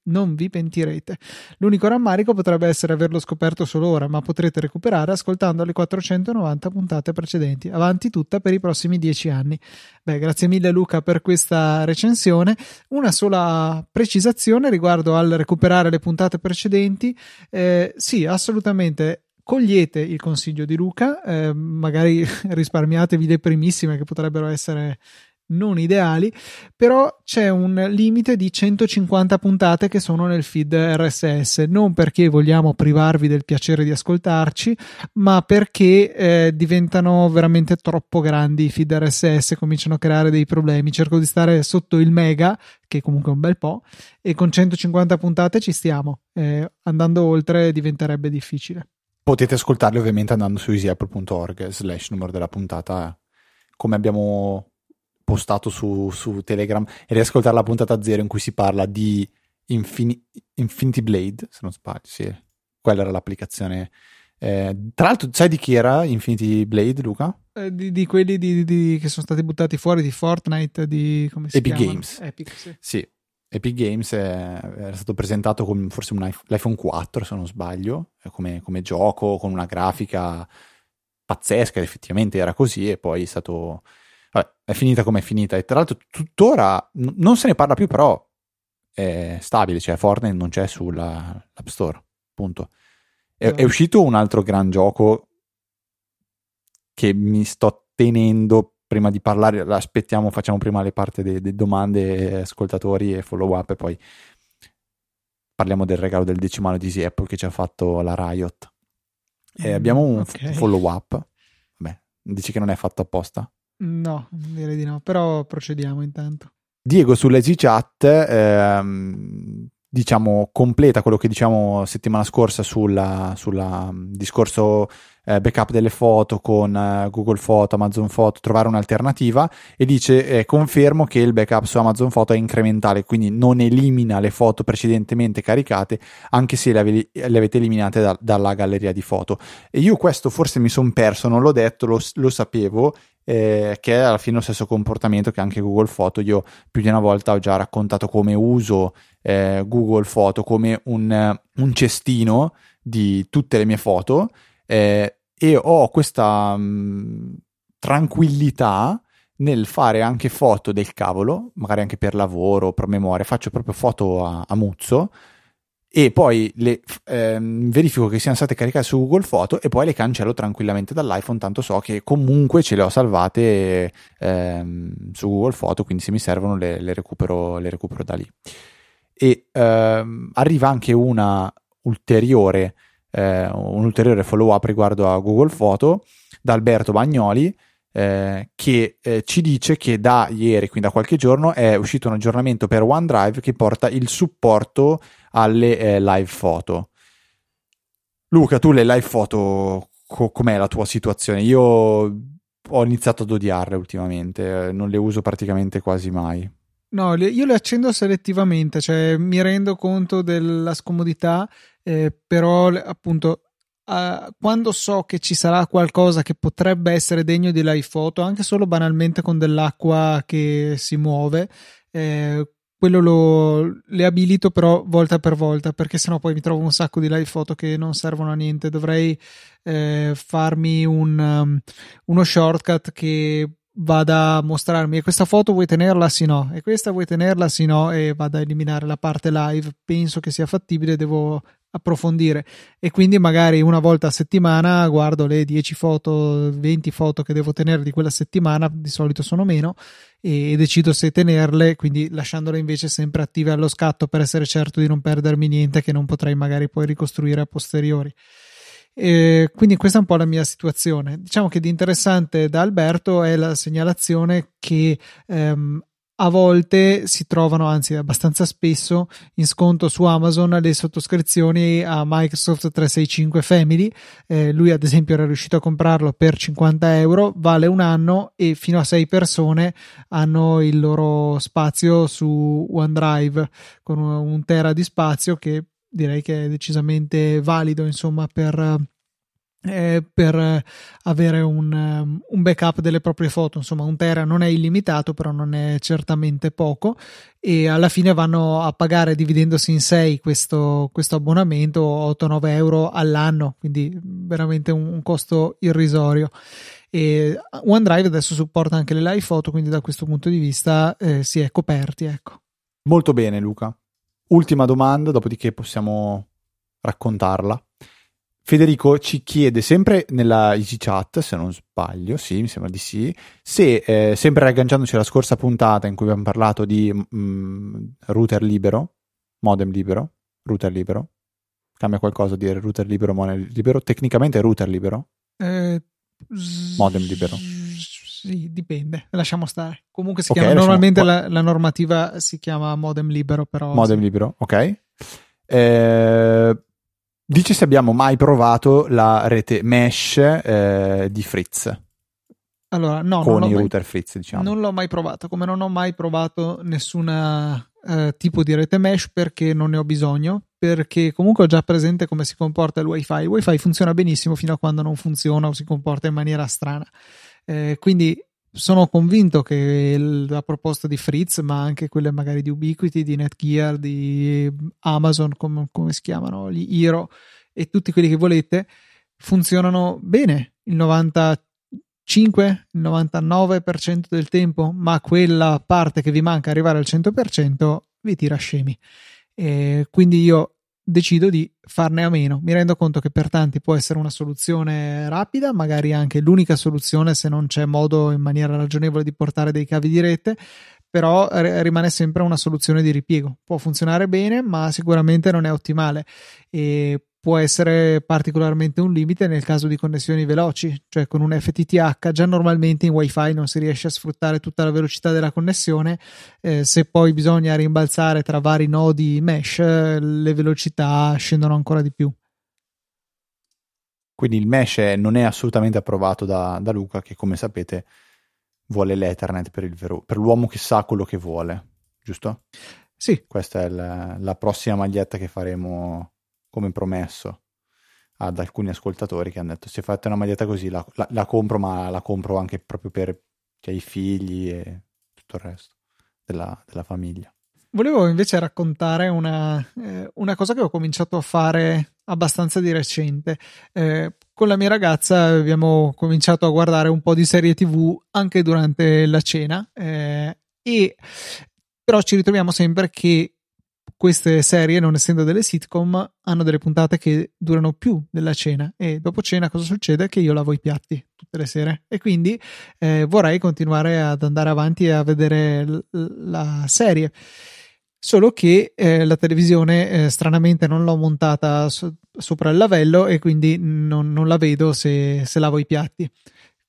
non vi pentirete. L'unico rammarico potrebbe essere averlo scoperto solo ora, ma potrete recuperare ascoltando le 490 puntate precedenti. Avanti tutta per i prossimi 10 anni. Beh, grazie mille Luca per questa recensione. Una sola precisazione riguardo al recuperare le puntate precedenti. Eh, sì, assolutamente cogliete il consiglio di Luca, eh, magari [laughs] risparmiatevi le primissime che potrebbero essere non ideali, però c'è un limite di 150 puntate che sono nel feed RSS, non perché vogliamo privarvi del piacere di ascoltarci, ma perché eh, diventano veramente troppo grandi i feed RSS, cominciano a creare dei problemi. Cerco di stare sotto il mega, che comunque è un bel po', e con 150 puntate ci stiamo. Eh, andando oltre diventerebbe difficile. Potete ascoltarli ovviamente andando su easyapple.org slash numero della puntata come abbiamo postato su, su, Telegram e riascoltare la puntata zero in cui si parla di Infini- Infinity Blade, se non sbaglio, sì, quella era l'applicazione. Eh, tra l'altro, sai di chi era Infinity Blade, Luca? Eh, di, di, quelli di, di, che sono stati buttati fuori di Fortnite, di come si Epic chiamano? Games. Epic, sì. sì. Epic Games è, era stato presentato come forse un iPhone, l'iPhone 4 se non sbaglio, come, come, gioco con una grafica pazzesca, effettivamente era così e poi è stato... Vabbè, è finita come è finita e tra l'altro tuttora n- non se ne parla più però è stabile, cioè Fortnite non c'è sull'App Store, punto. È, è uscito un altro gran gioco che mi sto tenendo prima di parlare, aspettiamo, facciamo prima le parti delle domande, ascoltatori e follow up e poi parliamo del regalo del decimale di Easy Apple che ci ha fatto la Riot. E mm, abbiamo un okay. follow up. Beh, dici che non è fatto apposta? No, direi di no, però procediamo intanto. Diego sull'Easy Chat ehm, diciamo completa quello che diciamo settimana scorsa sul mm, discorso eh, backup delle foto con eh, Google Foto, Amazon Foto, trovare un'alternativa e dice eh, confermo che il backup su Amazon Foto è incrementale, quindi non elimina le foto precedentemente caricate anche se le, ave- le avete eliminate da- dalla galleria di foto. E io questo forse mi sono perso, non l'ho detto, lo, lo sapevo eh, che è alla fine lo stesso comportamento che anche Google Foto. Io più di una volta ho già raccontato come uso eh, Google Foto come un, un, cestino di tutte le mie foto eh, e ho questa mh, mm, tranquillità nel fare anche foto del cavolo, magari anche per lavoro, per memoria, faccio proprio foto a, a muzzo e poi le ehm, verifico che siano state caricate su Google Foto e poi le cancello tranquillamente dall'iPhone, tanto so che comunque ce le ho salvate ehm, su Google Foto, quindi se mi servono le, le, recupero, le recupero da lì. E ehm, arriva anche ulteriore eh, un ulteriore follow up riguardo a Google Foto da Alberto Bagnoli eh, che eh, ci dice che da ieri, quindi da qualche giorno, è uscito un aggiornamento per OneDrive che porta il supporto alle eh, live foto. Luca, tu le live foto, co- com'è la tua situazione? Io ho iniziato ad odiarle ultimamente, eh, non le uso praticamente quasi mai. No, io le accendo selettivamente, cioè mi rendo conto della scomodità, eh, però appunto uh, quando so che ci sarà qualcosa che potrebbe essere degno di live photo, anche solo banalmente con dell'acqua che si muove, eh, quello lo, le abilito però volta per volta perché sennò poi mi trovo un sacco di live photo che non servono a niente. Dovrei eh, farmi un, um, uno shortcut che vada a mostrarmi. E questa foto vuoi tenerla? Sì no. E questa vuoi tenerla? Sì no. E vada a eliminare la parte live. Penso che sia fattibile devo approfondire e quindi magari una volta a settimana guardo le 10 foto 20 foto che devo tenere di quella settimana di solito sono meno e decido se tenerle quindi lasciandole invece sempre attive allo scatto per essere certo di non perdermi niente che non potrei magari poi ricostruire a posteriori e quindi questa è un po' la mia situazione. Diciamo che di interessante da Alberto è la segnalazione che ehm, a volte si trovano, anzi abbastanza spesso, in sconto su Amazon le sottoscrizioni a Microsoft 365 Family. Eh, lui ad esempio era riuscito a comprarlo per 50 euro, vale un anno e fino a 6 persone hanno il loro spazio su OneDrive con un tera di spazio che direi che è decisamente valido insomma per, eh, per avere un, un, backup delle proprie foto. Insomma un tera non è illimitato però non è certamente poco. E alla fine vanno a pagare dividendosi in 6 questo, questo abbonamento 8-9 euro all'anno. Quindi veramente un, un costo irrisorio. E OneDrive adesso supporta anche le live foto quindi da questo punto di vista eh, si è coperti ecco. Molto bene Luca. Ultima domanda, dopodiché possiamo raccontarla. Federico ci chiede sempre nella Easy Chat, se non sbaglio, sì, mi sembra di sì, se eh, sempre ragganciandoci alla scorsa puntata in cui abbiamo parlato di mm, router libero, modem libero, router libero, cambia qualcosa dire router libero, modem libero, tecnicamente router libero? Eh, modem libero. Sì, dipende, lasciamo stare. Comunque si okay, chiama, normalmente la, la, normativa si chiama modem libero, però. Modem sì. libero, ok. Eh, dice se abbiamo mai provato la rete mesh eh, di Fritz. Allora, no, con i router mai, Fritz, diciamo. Non l'ho mai provato, come non ho mai provato nessun eh, tipo di rete mesh perché non ne ho bisogno, perché comunque ho già presente come si comporta il wifi. Il wifi funziona benissimo fino a quando non funziona o si comporta in maniera strana. Eh, quindi sono convinto che la proposta di Fritz, ma anche quelle magari di Ubiquiti, di Netgear, di Amazon, come, come si chiamano, gli Hero e tutti quelli che volete, funzionano bene il 95, il 99% del tempo, ma quella parte che vi manca arrivare al 100% vi tira scemi. E quindi io decido di farne a meno. Mi rendo conto che per tanti può essere una soluzione rapida, magari anche l'unica soluzione se non c'è modo in maniera ragionevole di portare dei cavi di rete, però rimane sempre una soluzione di ripiego. Può funzionare bene, ma sicuramente non è ottimale e può essere particolarmente un limite nel caso di connessioni veloci, cioè con un FTTH già normalmente in WiFi non si riesce a sfruttare tutta la velocità della connessione, eh, se poi bisogna rimbalzare tra vari nodi mesh le velocità scendono ancora di più. Quindi il mesh non è assolutamente approvato da, da Luca che come sapete vuole l'Ethernet per, vero, per l'uomo che sa quello che vuole, giusto? Sì. Questa è la, la prossima maglietta che faremo come promesso ad alcuni ascoltatori che hanno detto se fate una maglietta così la, la, la compro ma la compro anche proprio per cioè, i figli e tutto il resto della, della famiglia. Volevo invece raccontare una, eh, una, cosa che ho cominciato a fare abbastanza di recente. Eh, con la mia ragazza abbiamo cominciato a guardare un po' di serie tv anche durante la cena eh, e però ci ritroviamo sempre che queste serie, non essendo delle sitcom, hanno delle puntate che durano più della cena e dopo cena cosa succede? Che io lavo i piatti tutte le sere e quindi eh, vorrei continuare ad andare avanti a vedere l- la serie. Solo che eh, la televisione eh, stranamente non l'ho montata so- sopra il lavello e quindi non, non la vedo se, se, lavo i piatti.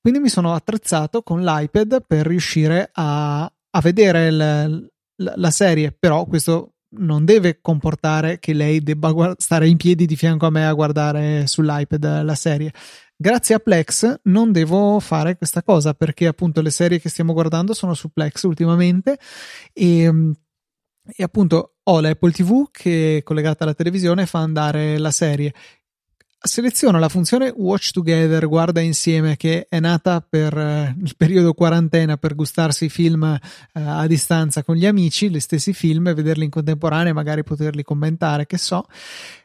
Quindi mi sono attrezzato con l'iPad per riuscire a, a vedere l- la serie, però questo non deve comportare che lei debba guard- stare in piedi di fianco a me a guardare sull'iPad la serie. Grazie a Plex non devo fare questa cosa perché appunto le serie che stiamo guardando sono su Plex ultimamente e, e appunto ho l'Apple TV che collegata alla televisione fa andare la serie seleziono la funzione Watch Together, guarda insieme, che è nata per eh, il periodo quarantena per gustarsi i film eh, a distanza con gli amici, gli stessi film, vederli in contemporanea, magari poterli commentare, che so.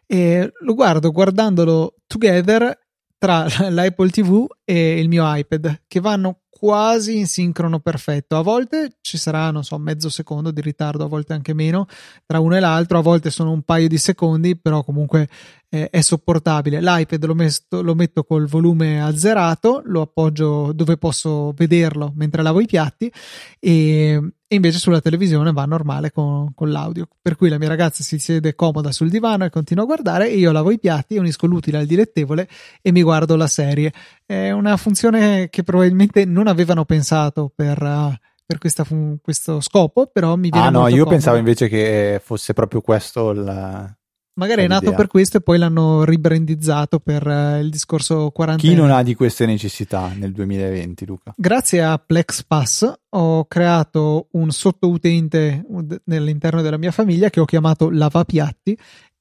E lo guardo guardandolo together tra [laughs] l'Apple TV e il mio iPad, che vanno quasi in sincrono perfetto. A volte ci sarà, non so, mezzo secondo di ritardo, a volte anche meno tra uno e l'altro, a volte sono un paio di secondi, però comunque eh, è sopportabile. L'iPad lo, mesto, lo metto col volume azzerato, lo appoggio dove posso vederlo mentre lavo i piatti e, e invece sulla televisione va normale con, con, l'audio. Per cui la mia ragazza si siede comoda sul divano e continua a guardare e io lavo i piatti, unisco l'utile al dilettevole e mi guardo la serie. È una funzione che probabilmente non avevano pensato per... Uh, per fun- questo scopo, però mi viene Ah no, io comodo. pensavo invece che fosse proprio questo il, Magari è nato per questo e poi l'hanno ribrandizzato per uh, il discorso quarantena. Chi non ha di queste necessità nel 2020, Luca? Grazie a Plex Pass ho creato un sottoutente all'interno della mia famiglia che ho chiamato Lavapiatti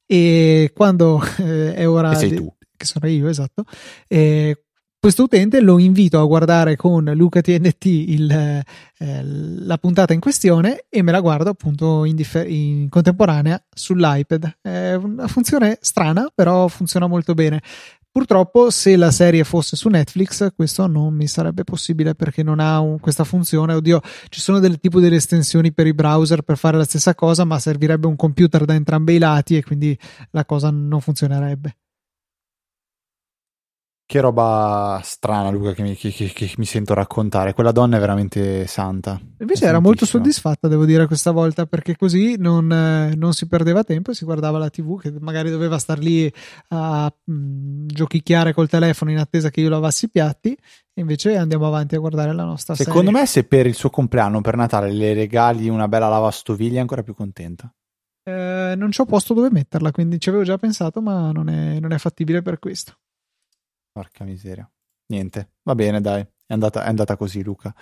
e quando [laughs] eh, è ora... Che sei di, tu. Che sono io, esatto. E questo utente lo invito a guardare con Luca TNT il, eh, la puntata in questione e me la guardo appunto in, differ- in, contemporanea sull'iPad. È una funzione strana, però funziona molto bene. Purtroppo, se la serie fosse su Netflix, questo non mi sarebbe possibile perché non ha un, questa funzione. Oddio, ci sono del tipo delle estensioni per i browser per fare la stessa cosa, ma servirebbe un computer da entrambi i lati e quindi la cosa non funzionerebbe. Che roba strana, Luca, che mi, che, che, che mi, sento raccontare. Quella donna è veramente santa. Invece era molto soddisfatta, devo dire, questa volta, perché così non, eh, non, si perdeva tempo e si guardava la TV, che magari doveva star lì a mh, mm, giochicchiare col telefono in attesa che io lavassi i piatti. E invece andiamo avanti a guardare la nostra Secondo serie. me, se per il suo compleanno, per Natale, le regali una bella lavastoviglie, è ancora più contenta. Eh, non c'ho posto dove metterla, quindi ci avevo già pensato, ma non è, non è fattibile per questo. Porca miseria. Niente, va bene, dai, è andata, è andata così, Luca.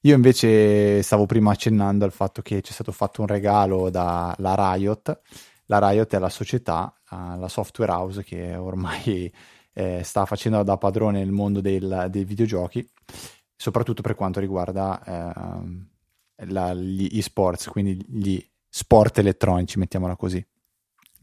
Io invece stavo prima accennando al fatto che c'è stato fatto un regalo dalla Riot. La Riot è la società, la software house che ormai [laughs] eh, sta facendo da padrone nel mondo del, dei videogiochi, soprattutto per quanto riguarda eh, la, gli esports, quindi gli sport elettronici, mettiamola così.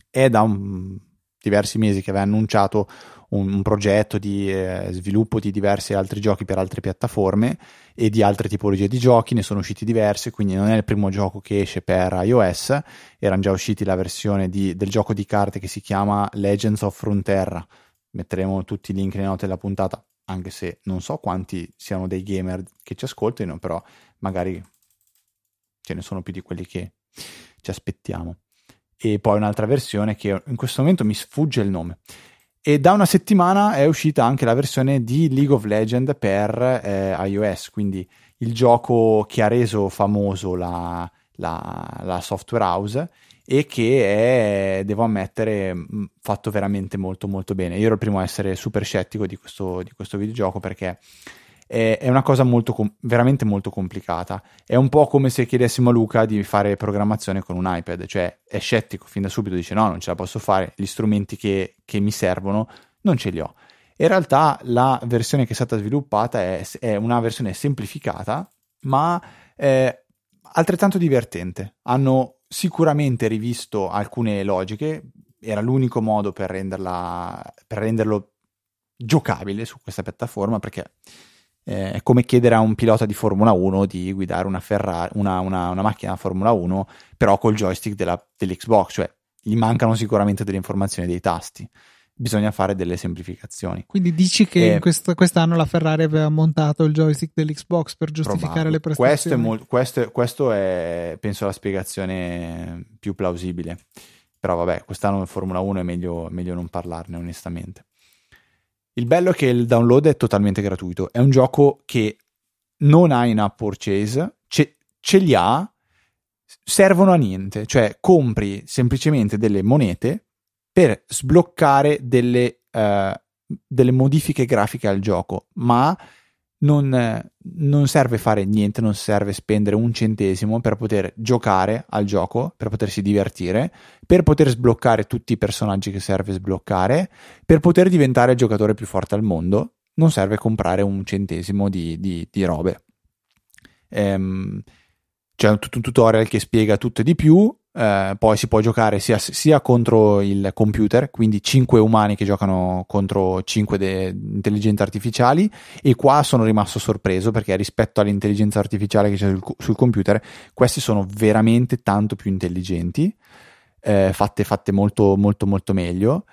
È da un diversi mesi che aveva annunciato un, un progetto di eh, sviluppo di diversi altri giochi per altre piattaforme e di altre tipologie di giochi, ne sono usciti diversi, quindi non è il primo gioco che esce per iOS, erano già usciti la versione di, del gioco di carte che si chiama Legends of Frontera, metteremo tutti i link nelle note della puntata, anche se non so quanti siano dei gamer che ci ascoltino, però magari ce ne sono più di quelli che ci aspettiamo. E poi un'altra versione che in questo momento mi sfugge il nome. E da una settimana è uscita anche la versione di League of Legends per eh, iOS, quindi il gioco che ha reso famoso la, la, la software house e che è, devo ammettere, fatto veramente molto molto bene. Io ero il primo a essere super scettico di questo, di questo videogioco perché è, una cosa molto, veramente molto complicata. È un po' come se chiedessimo a Luca di fare programmazione con un iPad, cioè è scettico fin da subito, dice no, non ce la posso fare, gli strumenti che, che mi servono non ce li ho. In realtà la versione che è stata sviluppata è, è una versione semplificata, ma è altrettanto divertente. Hanno sicuramente rivisto alcune logiche, era l'unico modo per, renderla, per renderlo giocabile su questa piattaforma perché eh, è come chiedere a un pilota di Formula 1 di guidare una, Ferrari, una, una, una macchina Formula 1, però col joystick della, dell'Xbox, cioè gli mancano sicuramente delle informazioni dei tasti. Bisogna fare delle semplificazioni. Quindi dici che eh, quest- quest'anno la Ferrari aveva montato il joystick dell'Xbox per giustificare probabile. le prestazioni? Questo è, mol- questo, questo è, penso, la spiegazione più plausibile. Però vabbè, quest'anno in Formula 1 è meglio, meglio non parlarne onestamente. Il bello è che il download è totalmente gratuito. È un gioco che non ha in app purchase, ce, ce li ha, servono a niente. Cioè, compri semplicemente delle monete per sbloccare delle, uh, delle modifiche grafiche al gioco, ma non, non, serve fare niente, non serve spendere un centesimo per poter giocare al gioco, per potersi divertire, per poter sbloccare tutti i personaggi che serve sbloccare, per poter diventare il giocatore più forte al mondo. Non serve comprare un centesimo di, di, di robe. Ehm, c'è tutto un tutorial che spiega tutto e di più eh, poi si può giocare sia, sia, contro il computer, quindi 5 umani che giocano contro 5 de- intelligenze artificiali e qua sono rimasto sorpreso perché rispetto all'intelligenza artificiale che c'è sul, sul computer, questi sono veramente tanto più intelligenti, eh, fatte, fatte molto molto molto meglio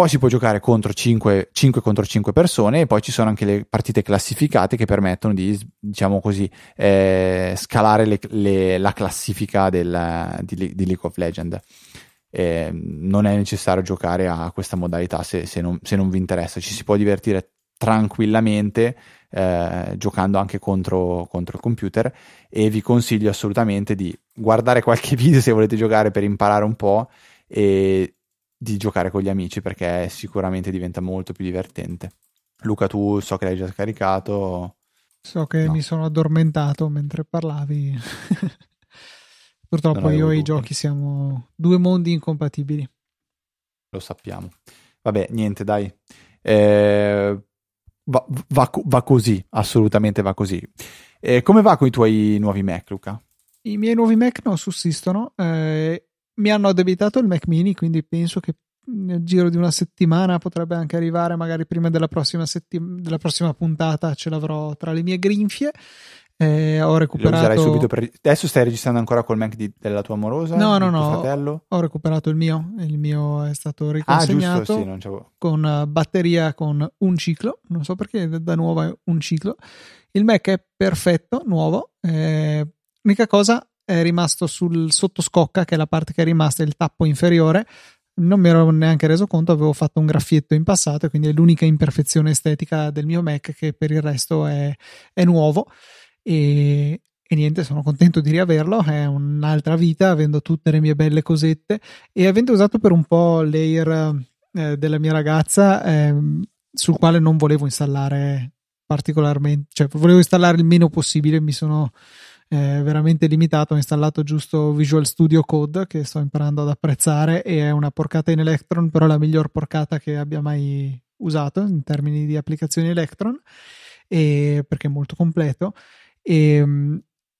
poi si può giocare contro 5, 5, contro 5 persone e poi ci sono anche le partite classificate che permettono di, diciamo così, eh, scalare le, le, la classifica del, di, di, League of Legends. Eh, non è necessario giocare a questa modalità se, se, non, se, non, vi interessa, ci si può divertire tranquillamente eh, giocando anche contro, contro il computer e vi consiglio assolutamente di guardare qualche [laughs] video se volete giocare per imparare un po' e di giocare con gli amici perché sicuramente diventa molto più divertente. Luca, tu so che l'hai già scaricato. So che no. mi sono addormentato mentre parlavi. [laughs] Purtroppo io e i giochi siamo due mondi incompatibili. Lo sappiamo. Vabbè, niente, dai. Eh, va, va, va, così, assolutamente va così. Eh, come va con i tuoi nuovi Mac, Luca? I miei nuovi Mac non sussistono. Eh, mi hanno addebitato il Mac mini, quindi penso che nel giro di una settimana potrebbe anche arrivare, magari prima della prossima, settim- della prossima puntata ce l'avrò tra le mie grinfie. Eh, ho recuperato. per... Adesso stai registrando ancora col Mac di... della tua amorosa? No, no, no. Fratello? Ho recuperato il mio. Il mio è stato riconsegnato ah, giusto, sì, con batteria con un ciclo. Non so perché da nuovo è un ciclo. Il Mac è perfetto, nuovo. Eh, l'unica cosa è rimasto sul sottoscocca, che è la parte che è rimasta, il tappo inferiore. Non mi ero neanche reso conto, avevo fatto un graffietto in passato, quindi è l'unica imperfezione estetica del mio Mac che per il resto è, è nuovo. E, e niente, sono contento di riaverlo. È un'altra vita, avendo tutte le mie belle cosette e avendo usato per un po' l'air eh, della mia ragazza, eh, sul quale non volevo installare particolarmente, cioè volevo installare il meno possibile. Mi sono è veramente limitato. Ho installato giusto Visual Studio Code che sto imparando ad apprezzare e è una porcata in Electron, però la miglior porcata che abbia mai usato in termini di applicazioni Electron e, perché è molto completo. E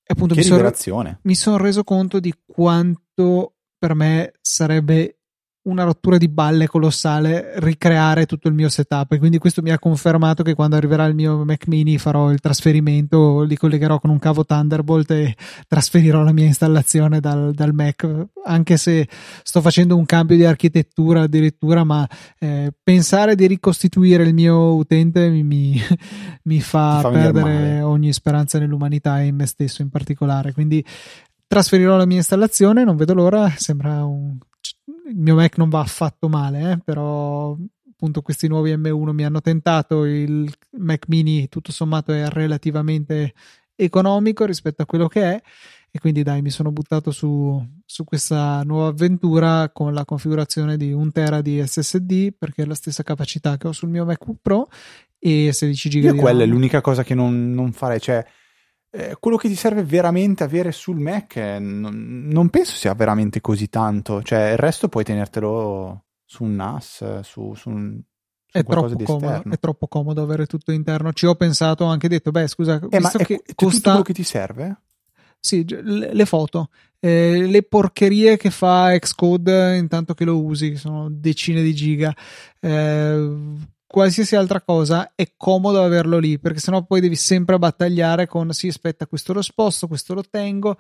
appunto che mi sono, mi sono reso conto di quanto per me sarebbe una rottura di balle colossale ricreare tutto il mio setup. E quindi questo mi ha confermato che quando arriverà il mio Mac mini farò il trasferimento li collegherò con un cavo Thunderbolt e trasferirò la mia installazione dal, dal Mac. Anche se sto facendo un cambio di architettura addirittura ma eh, pensare di ricostituire il mio utente mi, mi, [laughs] mi fa, fa perdere ogni speranza nell'umanità e in me stesso in particolare. Quindi trasferirò la mia installazione non vedo l'ora sembra un il mio Mac non va affatto male, eh, però appunto questi nuovi M1 mi hanno tentato, il Mac mini tutto sommato è relativamente economico rispetto a quello che è e quindi dai mi sono buttato su, su questa nuova avventura con la configurazione di un tera di SSD perché è la stessa capacità che ho sul mio MacBook Pro e 16 GB Io quella è l'unica cosa che non, non farei, cioè eh, quello che ti serve veramente avere sul Mac eh, non, non, penso sia veramente così tanto, cioè il resto puoi tenertelo su un NAS, su, su un, è troppo, comodo, è troppo, comodo, avere tutto interno. Ci ho pensato, ho anche detto, beh, scusa, eh, visto che è, costa... tutto quello che ti serve? Sì, le, le foto, eh, le porcherie che fa Xcode intanto che lo usi, sono decine di giga. Eh, qualsiasi altra cosa è comodo averlo lì perché sennò poi devi sempre battagliare con sì aspetta questo lo sposto questo lo tengo.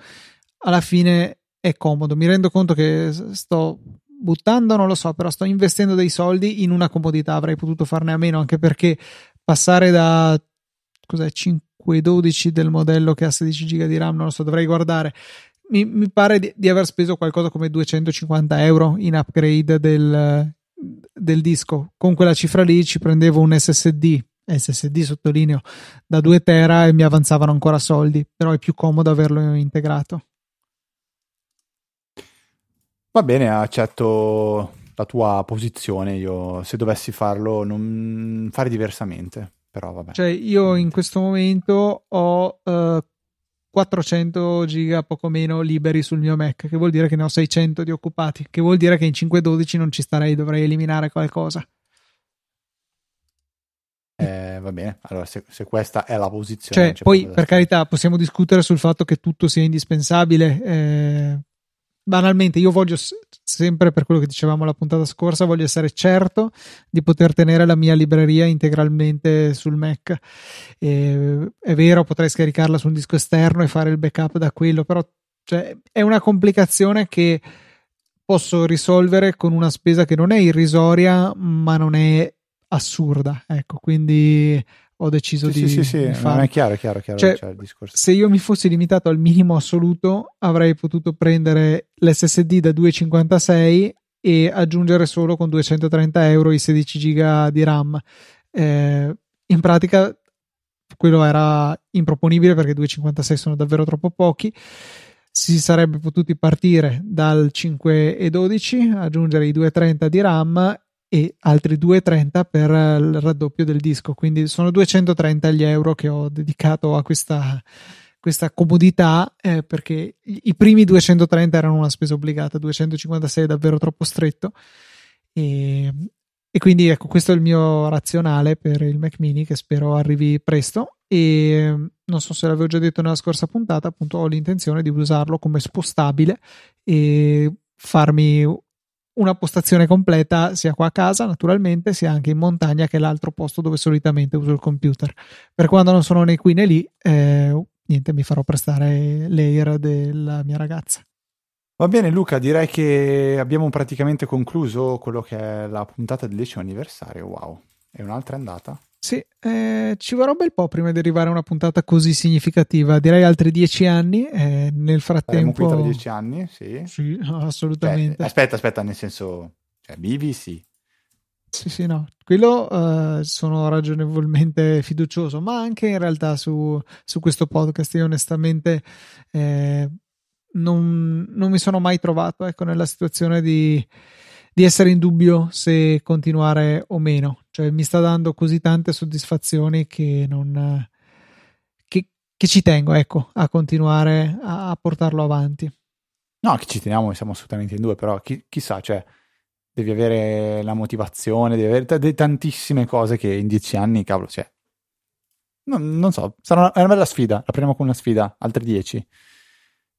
Alla fine è comodo. Mi rendo conto che sto buttando non lo so però sto investendo dei soldi in una comodità. Avrei potuto farne a meno anche perché passare da cos'è 512 del modello che ha 16 giga di RAM non lo so dovrei guardare. Mi, mi pare di, di aver speso qualcosa come 250 euro in upgrade del del disco. Con quella cifra lì ci prendevo un SSD SSD sottolineo da 2 tera e mi avanzavano ancora soldi però è più comodo averlo integrato. Va bene accetto la tua posizione. Io se dovessi farlo non fare diversamente però vabbè. Cioè io in questo momento ho uh, 400 giga poco meno liberi sul mio Mac, che vuol dire che ne ho 600 di occupati, che vuol dire che in 512 non ci starei, dovrei eliminare qualcosa. Eh, va bene, allora se, se, questa è la posizione... Cioè, poi per carità possiamo discutere sul fatto che tutto sia indispensabile, eh, banalmente io voglio sempre per quello che dicevamo la puntata scorsa voglio essere certo di poter tenere la mia libreria integralmente sul Mac. E, è vero potrei scaricarla su un disco esterno e fare il backup da quello però cioè, è una complicazione che posso risolvere con una spesa che non è irrisoria ma non è assurda ecco. Quindi ho deciso sì, di, sì, sì, di fare. è chiaro, chiaro, chiaro cioè, discorso. Se io mi fossi limitato al minimo assoluto, avrei potuto prendere l'SSD da 256 e aggiungere solo con 230 euro i 16 giga di RAM. Eh, in pratica, quello era improponibile perché 256 sono davvero troppo pochi. Si sarebbe potuti partire dal 5 e 12, aggiungere i 230 di RAM e altri 2,30 per il raddoppio del disco. Quindi sono 230 gli euro che ho dedicato a questa, questa comodità eh, perché i primi 230 erano una spesa obbligata, 256 è davvero troppo stretto. E, e quindi ecco, questo è il mio razionale per il Mac mini che spero arrivi presto. E non so se l'avevo già detto nella scorsa puntata, appunto ho l'intenzione di usarlo come spostabile e farmi una postazione completa sia qua a casa naturalmente sia anche in montagna che è l'altro posto dove solitamente uso il computer. Per quando non sono né qui né lì eh, niente mi farò prestare l'air della mia ragazza. Va bene Luca direi che abbiamo praticamente concluso quello che è la puntata del decimo anniversario. Wow è un'altra andata sì, eh, ci vorrà un bel po' prima di arrivare a una puntata così significativa. Direi altri dieci anni. Eh, nel frattempo. Saremo qui tra dieci anni, sì. Sì, [laughs] assolutamente. Cioè, aspetta, aspetta, nel senso, cioè, vivi, sì. Sì, sì, no, quello uh, sono ragionevolmente fiducioso, ma anche in realtà su, su questo podcast io onestamente eh, non, non, mi sono mai trovato ecco, nella situazione di, di essere in dubbio se continuare o meno. Cioè, mi sta dando così tante soddisfazioni che non. Che, che ci tengo, ecco, a continuare a, a, portarlo avanti. No, che ci teniamo, siamo assolutamente in due, però chi, chissà, cioè, devi avere la motivazione, devi avere t- tantissime cose che in dieci anni, cavolo, cioè. Non, non so, sarà una, una, bella sfida. La prendiamo come una sfida, altri dieci.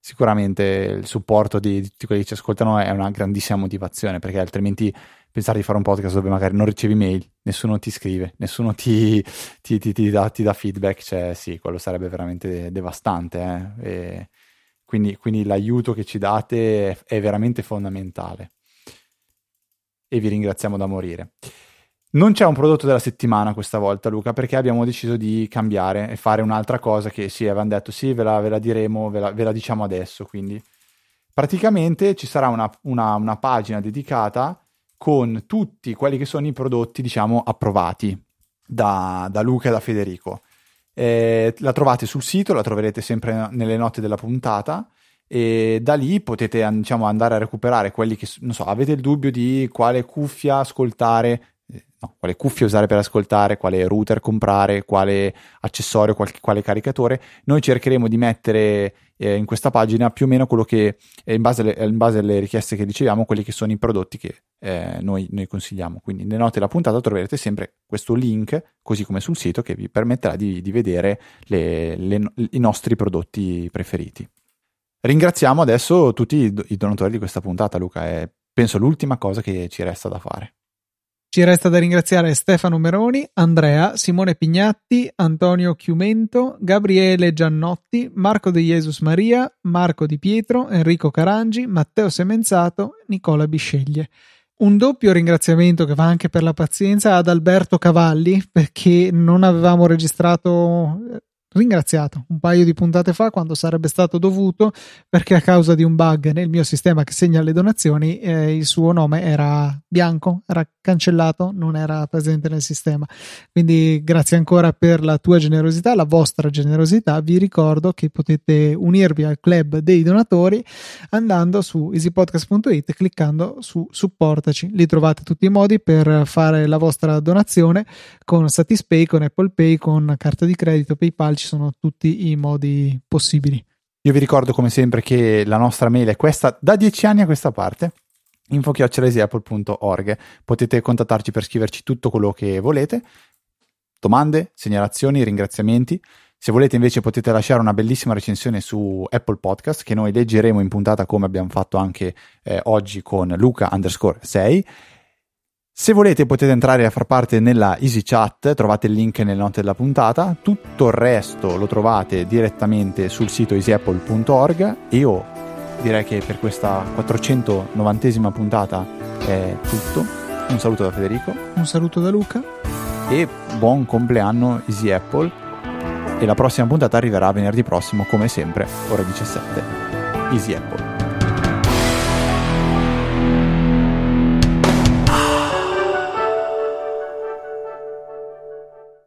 Sicuramente il supporto di, di tutti quelli che ci ascoltano è una grandissima motivazione perché altrimenti pensare di fare un podcast dove magari non ricevi mail, nessuno ti scrive, nessuno ti, ti, ti, ti dà, dà, feedback, cioè sì, quello sarebbe veramente devastante. Eh? Quindi, quindi, l'aiuto che ci date è, è veramente fondamentale e vi ringraziamo da morire. Non c'è un prodotto della settimana questa volta, Luca, perché abbiamo deciso di cambiare e fare un'altra cosa che sì, avevamo detto sì, ve la, ve la diremo, ve la, ve la, diciamo adesso. Quindi praticamente ci sarà una, una, una, pagina dedicata con tutti quelli che sono i prodotti, diciamo, approvati da, da Luca e da Federico. Eh, la trovate sul sito, la troverete sempre nelle note della puntata e da lì potete diciamo, andare a recuperare quelli che, non so, avete il dubbio di quale cuffia ascoltare no, quale cuffie usare per ascoltare, quale router comprare, quale accessorio, qual- quale caricatore, noi cercheremo di mettere eh, in questa pagina più o meno quello che, in, base alle, in, base alle, richieste che riceviamo, quelli che sono i prodotti che eh, noi, noi, consigliamo. Quindi nelle note della puntata troverete sempre questo link, così come sul sito, che vi permetterà di, di vedere le, le, i nostri prodotti preferiti. Ringraziamo adesso tutti i donatori di questa puntata, Luca, è penso l'ultima cosa che ci resta da fare. Ci resta da ringraziare Stefano Meroni, Andrea, Simone Pignatti, Antonio Chiumento, Gabriele Giannotti, Marco De Jesus Maria, Marco Di Pietro, Enrico Carangi, Matteo Semenzato, Nicola Bisceglie. Un doppio ringraziamento che va anche per la pazienza ad Alberto Cavalli perché non avevamo registrato ringraziato un paio di puntate fa quando sarebbe stato dovuto perché a causa di un bug nel mio sistema che segna le donazioni eh, il suo nome era bianco, era cancellato, non era presente nel sistema. Quindi grazie ancora per la tua generosità, la vostra generosità. Vi ricordo che potete unirvi al club dei donatori andando su easypodcast.it cliccando su supportaci. Lì trovate tutti i modi per fare la vostra donazione con Satispay, con Apple Pay, con carta di credito, PayPal ci sono tutti i modi possibili. Io vi ricordo come sempre che la nostra mail è questa da dieci anni a questa parte info.apple.org potete contattarci per scriverci tutto quello che volete. Domande, segnalazioni, ringraziamenti. Se volete invece potete lasciare una bellissima recensione su Apple Podcast che noi leggeremo in puntata come abbiamo fatto anche eh, oggi con Luca underscore 6 se volete potete entrare a far parte nella Easy Chat, trovate il link nelle note della puntata, tutto il resto lo trovate direttamente sul sito easyapple.org io direi che per questa 490esima puntata è tutto. Un saluto da Federico. Un saluto da Luca. E buon compleanno Easy Apple. E la prossima puntata arriverà venerdì prossimo come sempre, ore 17. Easy Apple.